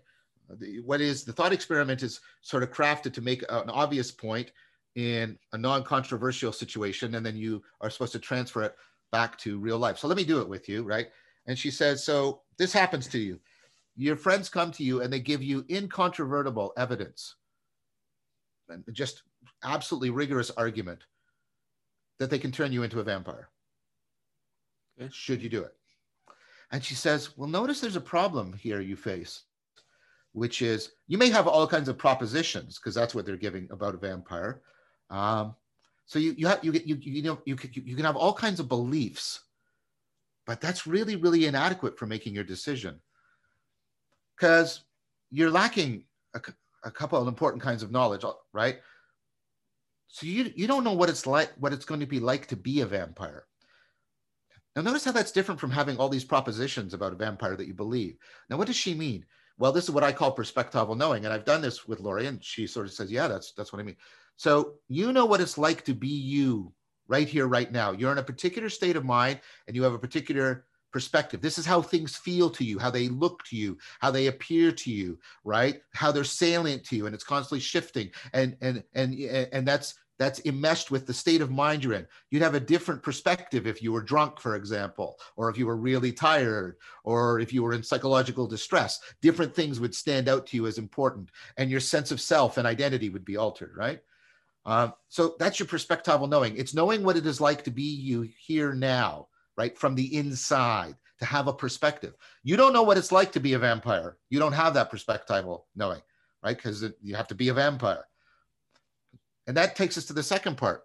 what is the thought experiment is sort of crafted to make an obvious point in a non-controversial situation, and then you are supposed to transfer it back to real life. So let me do it with you, right? And she says, so this happens to you. Your friends come to you and they give you incontrovertible evidence, and just absolutely rigorous argument that they can turn you into a vampire. Okay. Should you do it? And she says, Well, notice there's a problem here you face, which is you may have all kinds of propositions, because that's what they're giving about a vampire. Um, so you, you, have, you, you, you, know, you, can, you can have all kinds of beliefs, but that's really, really inadequate for making your decision because you're lacking a, a couple of important kinds of knowledge, right? So you, you don't know what it's like, what it's going to be like to be a vampire. Now, notice how that's different from having all these propositions about a vampire that you believe. Now, what does she mean? Well, this is what I call perspectival knowing, and I've done this with Laurie, and she sort of says, "Yeah, that's that's what I mean." So you know what it's like to be you right here, right now. You're in a particular state of mind, and you have a particular perspective. This is how things feel to you, how they look to you, how they appear to you, right? How they're salient to you, and it's constantly shifting, and and and and that's that's enmeshed with the state of mind you're in. You'd have a different perspective if you were drunk, for example, or if you were really tired, or if you were in psychological distress. Different things would stand out to you as important, and your sense of self and identity would be altered, right? Um, so that's your perspectival knowing. It's knowing what it is like to be you here now, right? From the inside, to have a perspective. You don't know what it's like to be a vampire. You don't have that perspectival knowing, right? Because you have to be a vampire. And that takes us to the second part.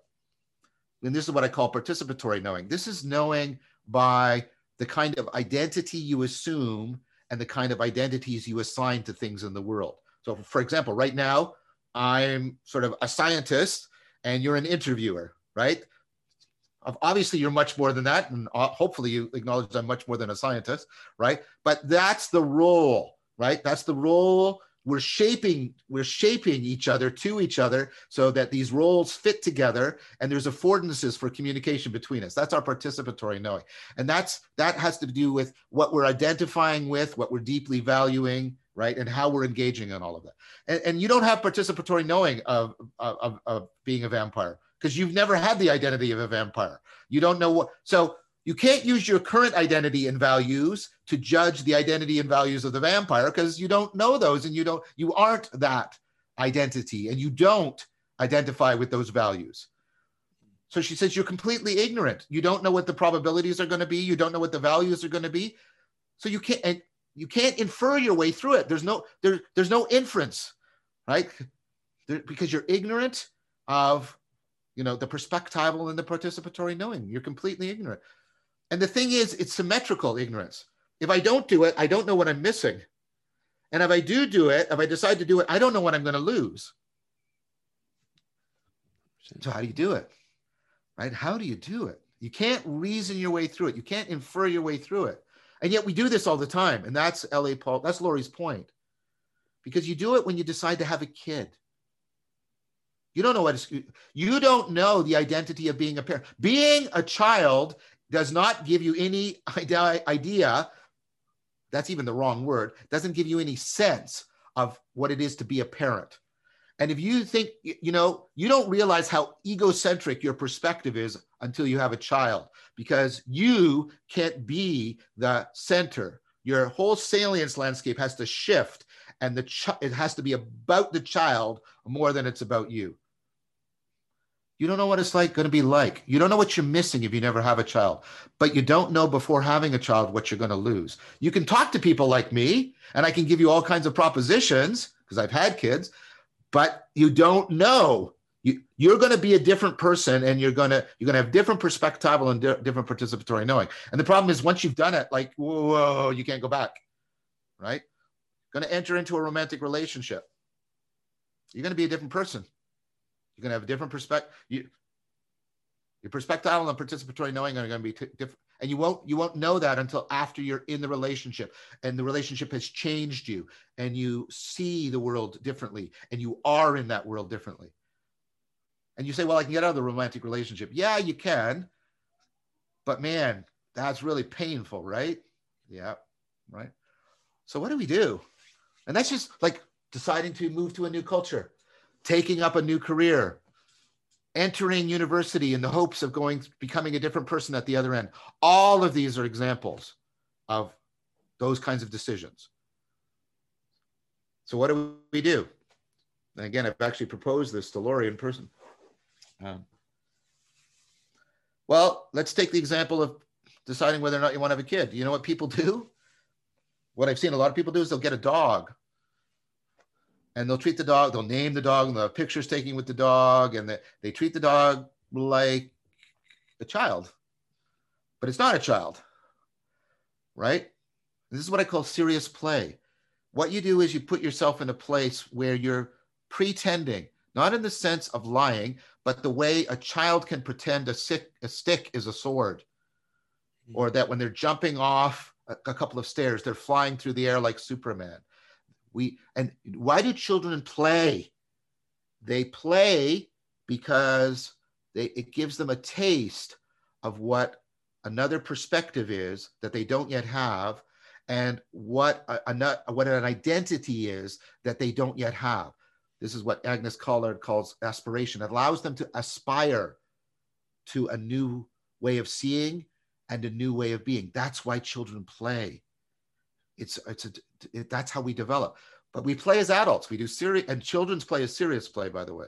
And this is what I call participatory knowing. This is knowing by the kind of identity you assume and the kind of identities you assign to things in the world. So, for example, right now, I'm sort of a scientist and you're an interviewer, right? Obviously, you're much more than that. And uh, hopefully, you acknowledge I'm much more than a scientist, right? But that's the role, right? That's the role we're shaping we're shaping each other to each other so that these roles fit together and there's affordances for communication between us. That's our participatory knowing. And that's that has to do with what we're identifying with what we're deeply valuing right and how we're engaging in all of that. And, and you don't have participatory knowing of, of, of being a vampire because you've never had the identity of a vampire. You don't know what so you can't use your current identity and values to judge the identity and values of the vampire because you don't know those and you don't you aren't that identity and you don't identify with those values. So she says you're completely ignorant. You don't know what the probabilities are going to be. You don't know what the values are going to be. So you can't and you can't infer your way through it. There's no there, there's no inference right? There, because you're ignorant of you know the perspectival and the participatory knowing. You're completely ignorant and the thing is, it's symmetrical ignorance. If I don't do it, I don't know what I'm missing. And if I do do it, if I decide to do it, I don't know what I'm going to lose. So, how do you do it? Right? How do you do it? You can't reason your way through it. You can't infer your way through it. And yet we do this all the time. And that's L.A. Paul, that's Laurie's point. Because you do it when you decide to have a kid. You don't know what you don't know the identity of being a parent. Being a child does not give you any idea, that's even the wrong word, doesn't give you any sense of what it is to be a parent. And if you think, you know, you don't realize how egocentric your perspective is until you have a child, because you can't be the center. Your whole salience landscape has to shift, and the ch- it has to be about the child more than it's about you. You don't know what it's like going to be like. You don't know what you're missing if you never have a child. But you don't know before having a child what you're going to lose. You can talk to people like me and I can give you all kinds of propositions because I've had kids, but you don't know. You, you're going to be a different person and you're going to you're going to have different perspectival and di- different participatory knowing. And the problem is once you've done it like whoa, you can't go back. Right? Going to enter into a romantic relationship. You're going to be a different person. You're going to have a different perspective. You, your perspectival and participatory knowing are going to be t- different, and you won't you won't know that until after you're in the relationship, and the relationship has changed you, and you see the world differently, and you are in that world differently. And you say, "Well, I can get out of the romantic relationship." Yeah, you can, but man, that's really painful, right? Yeah, right. So what do we do? And that's just like deciding to move to a new culture taking up a new career, entering university in the hopes of going becoming a different person at the other end. All of these are examples of those kinds of decisions. So what do we do? And again, I've actually proposed this to Laurie in person. Um, well, let's take the example of deciding whether or not you want to have a kid. You know what people do? What I've seen a lot of people do is they'll get a dog and they'll treat the dog, they'll name the dog, and the pictures taken with the dog, and they, they treat the dog like a child, but it's not a child, right? This is what I call serious play. What you do is you put yourself in a place where you're pretending, not in the sense of lying, but the way a child can pretend a, sick, a stick is a sword, or that when they're jumping off a, a couple of stairs, they're flying through the air like Superman we and why do children play? They play because they it gives them a taste of what another perspective is that they don't yet have and what a, a, what an identity is that they don't yet have. This is what Agnes Callard calls aspiration. It allows them to aspire to a new way of seeing and a new way of being. That's why children play. It's it's a, it, that's how we develop. But we play as adults. We do serious and children's play is serious play, by the way.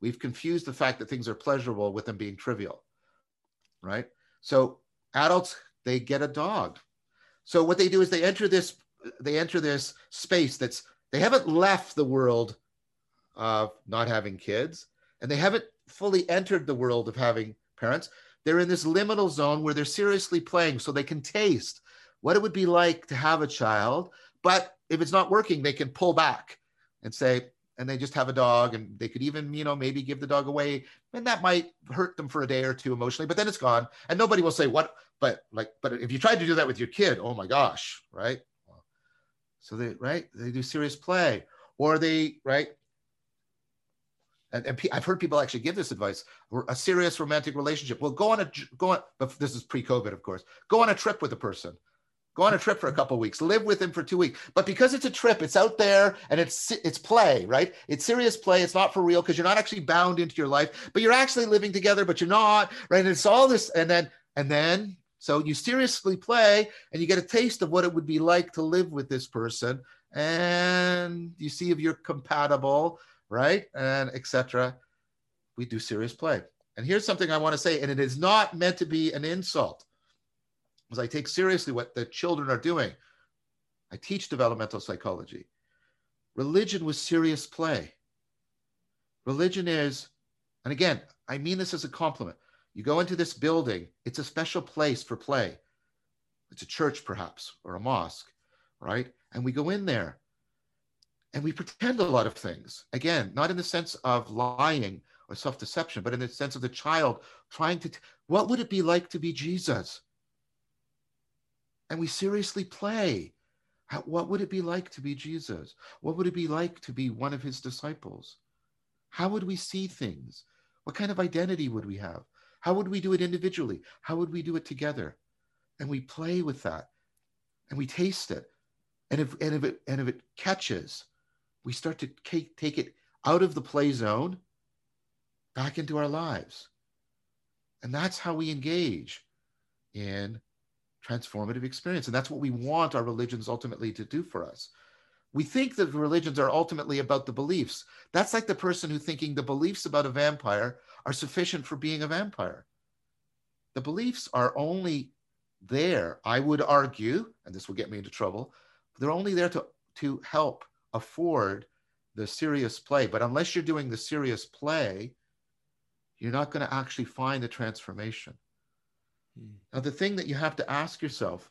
We've confused the fact that things are pleasurable with them being trivial, right? So adults they get a dog. So what they do is they enter this they enter this space that's they haven't left the world of not having kids and they haven't fully entered the world of having parents. They're in this liminal zone where they're seriously playing so they can taste what it would be like to have a child. But if it's not working, they can pull back and say, and they just have a dog and they could even, you know, maybe give the dog away. And that might hurt them for a day or two emotionally, but then it's gone. And nobody will say what, but like, but if you tried to do that with your kid, oh my gosh, right? So they, right, they do serious play or they, right, and, and I've heard people actually give this advice: a serious romantic relationship. Well, go on a go on, but this is pre-COVID, of course. Go on a trip with a person. Go on a trip for a couple weeks. Live with him for two weeks. But because it's a trip, it's out there and it's it's play, right? It's serious play. It's not for real because you're not actually bound into your life, but you're actually living together, but you're not, right? And it's all this, and then and then so you seriously play and you get a taste of what it would be like to live with this person, and you see if you're compatible right? And etc. We do serious play. And here's something I want to say, and it is not meant to be an insult, I take seriously what the children are doing. I teach developmental psychology. Religion was serious play. Religion is, and again, I mean this as a compliment. You go into this building, it's a special place for play. It's a church, perhaps, or a mosque, right? And we go in there and we pretend a lot of things. Again, not in the sense of lying or self deception, but in the sense of the child trying to, t- what would it be like to be Jesus? And we seriously play. How, what would it be like to be Jesus? What would it be like to be one of his disciples? How would we see things? What kind of identity would we have? How would we do it individually? How would we do it together? And we play with that and we taste it. And if, and if, it, and if it catches, we start to take, take it out of the play zone back into our lives. And that's how we engage in transformative experience. And that's what we want our religions ultimately to do for us. We think that religions are ultimately about the beliefs. That's like the person who thinking the beliefs about a vampire are sufficient for being a vampire. The beliefs are only there, I would argue, and this will get me into trouble, they're only there to, to help afford the serious play. But unless you're doing the serious play, you're not going to actually find the transformation. Now, the thing that you have to ask yourself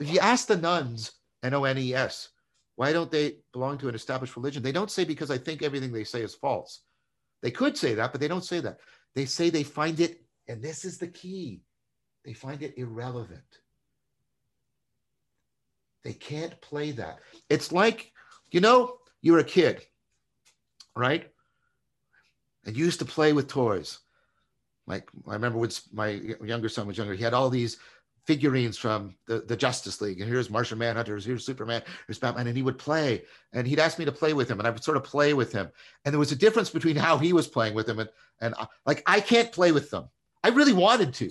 if you ask the nones, N O N E S, why don't they belong to an established religion? They don't say because I think everything they say is false. They could say that, but they don't say that. They say they find it, and this is the key they find it irrelevant. They can't play that. It's like you know, you were a kid, right? And you used to play with toys. Like I remember when my younger son was younger, he had all these figurines from the, the Justice League. And here's Martian Manhunter, here's Superman, here's Batman. And he would play. And he'd ask me to play with him. And I would sort of play with him. And there was a difference between how he was playing with them. And, and I, like, I can't play with them. I really wanted to.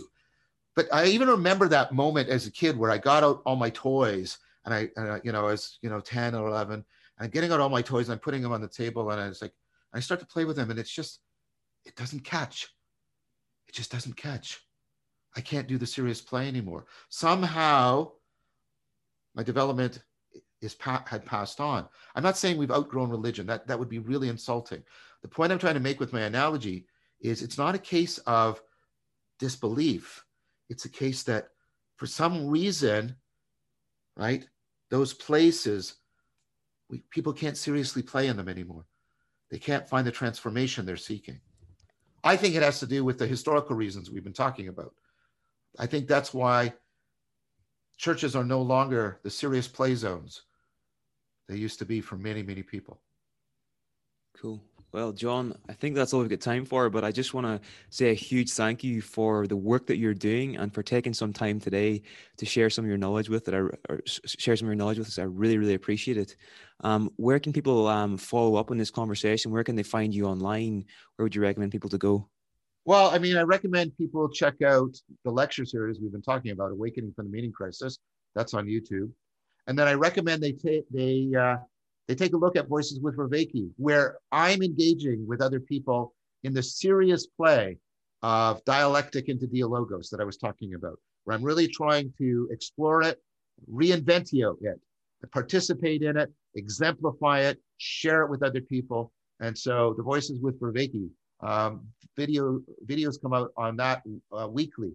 But I even remember that moment as a kid where I got out all my toys and I, and I you know, I was you know, 10 or 11, I'm getting out all my toys and I'm putting them on the table and I was like, I start to play with them and it's just, it doesn't catch. It just doesn't catch. I can't do the serious play anymore. Somehow, my development is had passed on. I'm not saying we've outgrown religion. That that would be really insulting. The point I'm trying to make with my analogy is it's not a case of disbelief. It's a case that for some reason, right, those places we, people can't seriously play in them anymore. They can't find the transformation they're seeking. I think it has to do with the historical reasons we've been talking about. I think that's why churches are no longer the serious play zones they used to be for many, many people. Cool. Well, John, I think that's all we've got time for, but I just want to say a huge thank you for the work that you're doing and for taking some time today to share some of your knowledge with it, or, or share some of your knowledge with us. I really, really appreciate it. Um, where can people um, follow up on this conversation? Where can they find you online? Where would you recommend people to go? Well, I mean, I recommend people check out the lecture series we've been talking about, Awakening from the Meaning Crisis. That's on YouTube. And then I recommend they take they uh, they take a look at Voices with Vervaeke, where I'm engaging with other people in the serious play of dialectic into dialogos that I was talking about, where I'm really trying to explore it, reinventio it, participate in it, exemplify it, share it with other people. And so the Voices with Vervaeke um, video videos come out on that uh, weekly.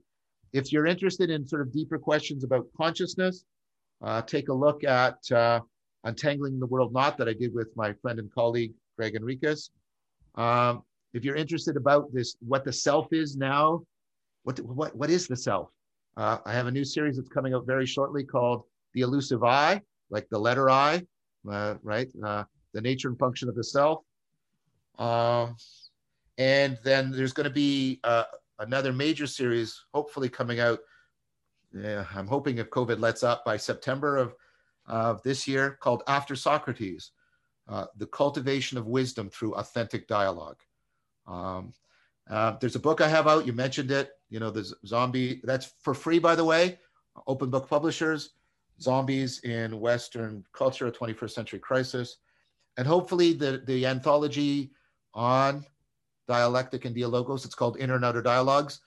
If you're interested in sort of deeper questions about consciousness, uh, take a look at uh, Untangling the World Knot that I did with my friend and colleague, Gregg Henriques. Um, if you're interested about this, what the self is now, what, what, what is the self? Uh, I have a new series that's coming out very shortly called The Elusive I, like the letter I, uh, right? Uh, the nature and function of the self. Um, and then there's going to be uh, another major series, hopefully coming out. Yeah, I'm hoping if COVID lets up by September of, of this year, called After Socrates, uh, the cultivation of wisdom through authentic dialogue. Um, uh, there's a book I have out. You mentioned it. You know, the zombie. That's for free, by the way. Open Book Publishers. Zombies in Western Culture: A 21st Century Crisis, and hopefully the the anthology on dialectic and dialogos. It's called Inner and Outer Dialogues.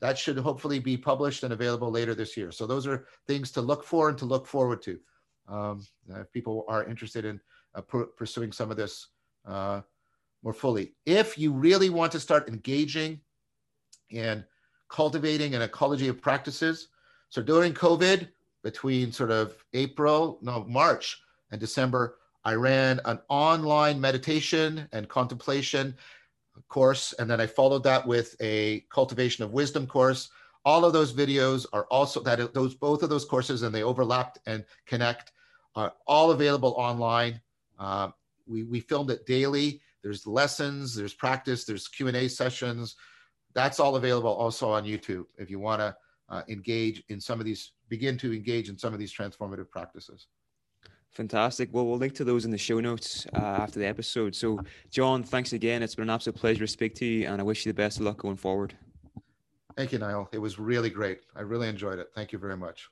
That should hopefully be published and available later this year. So those are things to look for and to look forward to. Um, if people are interested in uh, pursuing some of this uh, more fully. If you really want to start engaging in cultivating an ecology of practices, so during COVID, between sort of April, no, March and December, I ran an online meditation and contemplation course, and then I followed that with a cultivation of wisdom course. All of those videos are also that those both of those courses and they overlapped and connect are all available online. Uh, we we filmed it daily. There's lessons, there's practice, there's Q and A sessions. That's all available also on YouTube if you want to uh, engage in some of these, begin to engage in some of these transformative practices. Fantastic. Well, we'll link to those in the show notes uh, after the episode. So, John, thanks again. It's been an absolute pleasure to speak to you, and I wish you the best of luck going forward. Thank you, Niall. It was really great. I really enjoyed it. Thank you very much.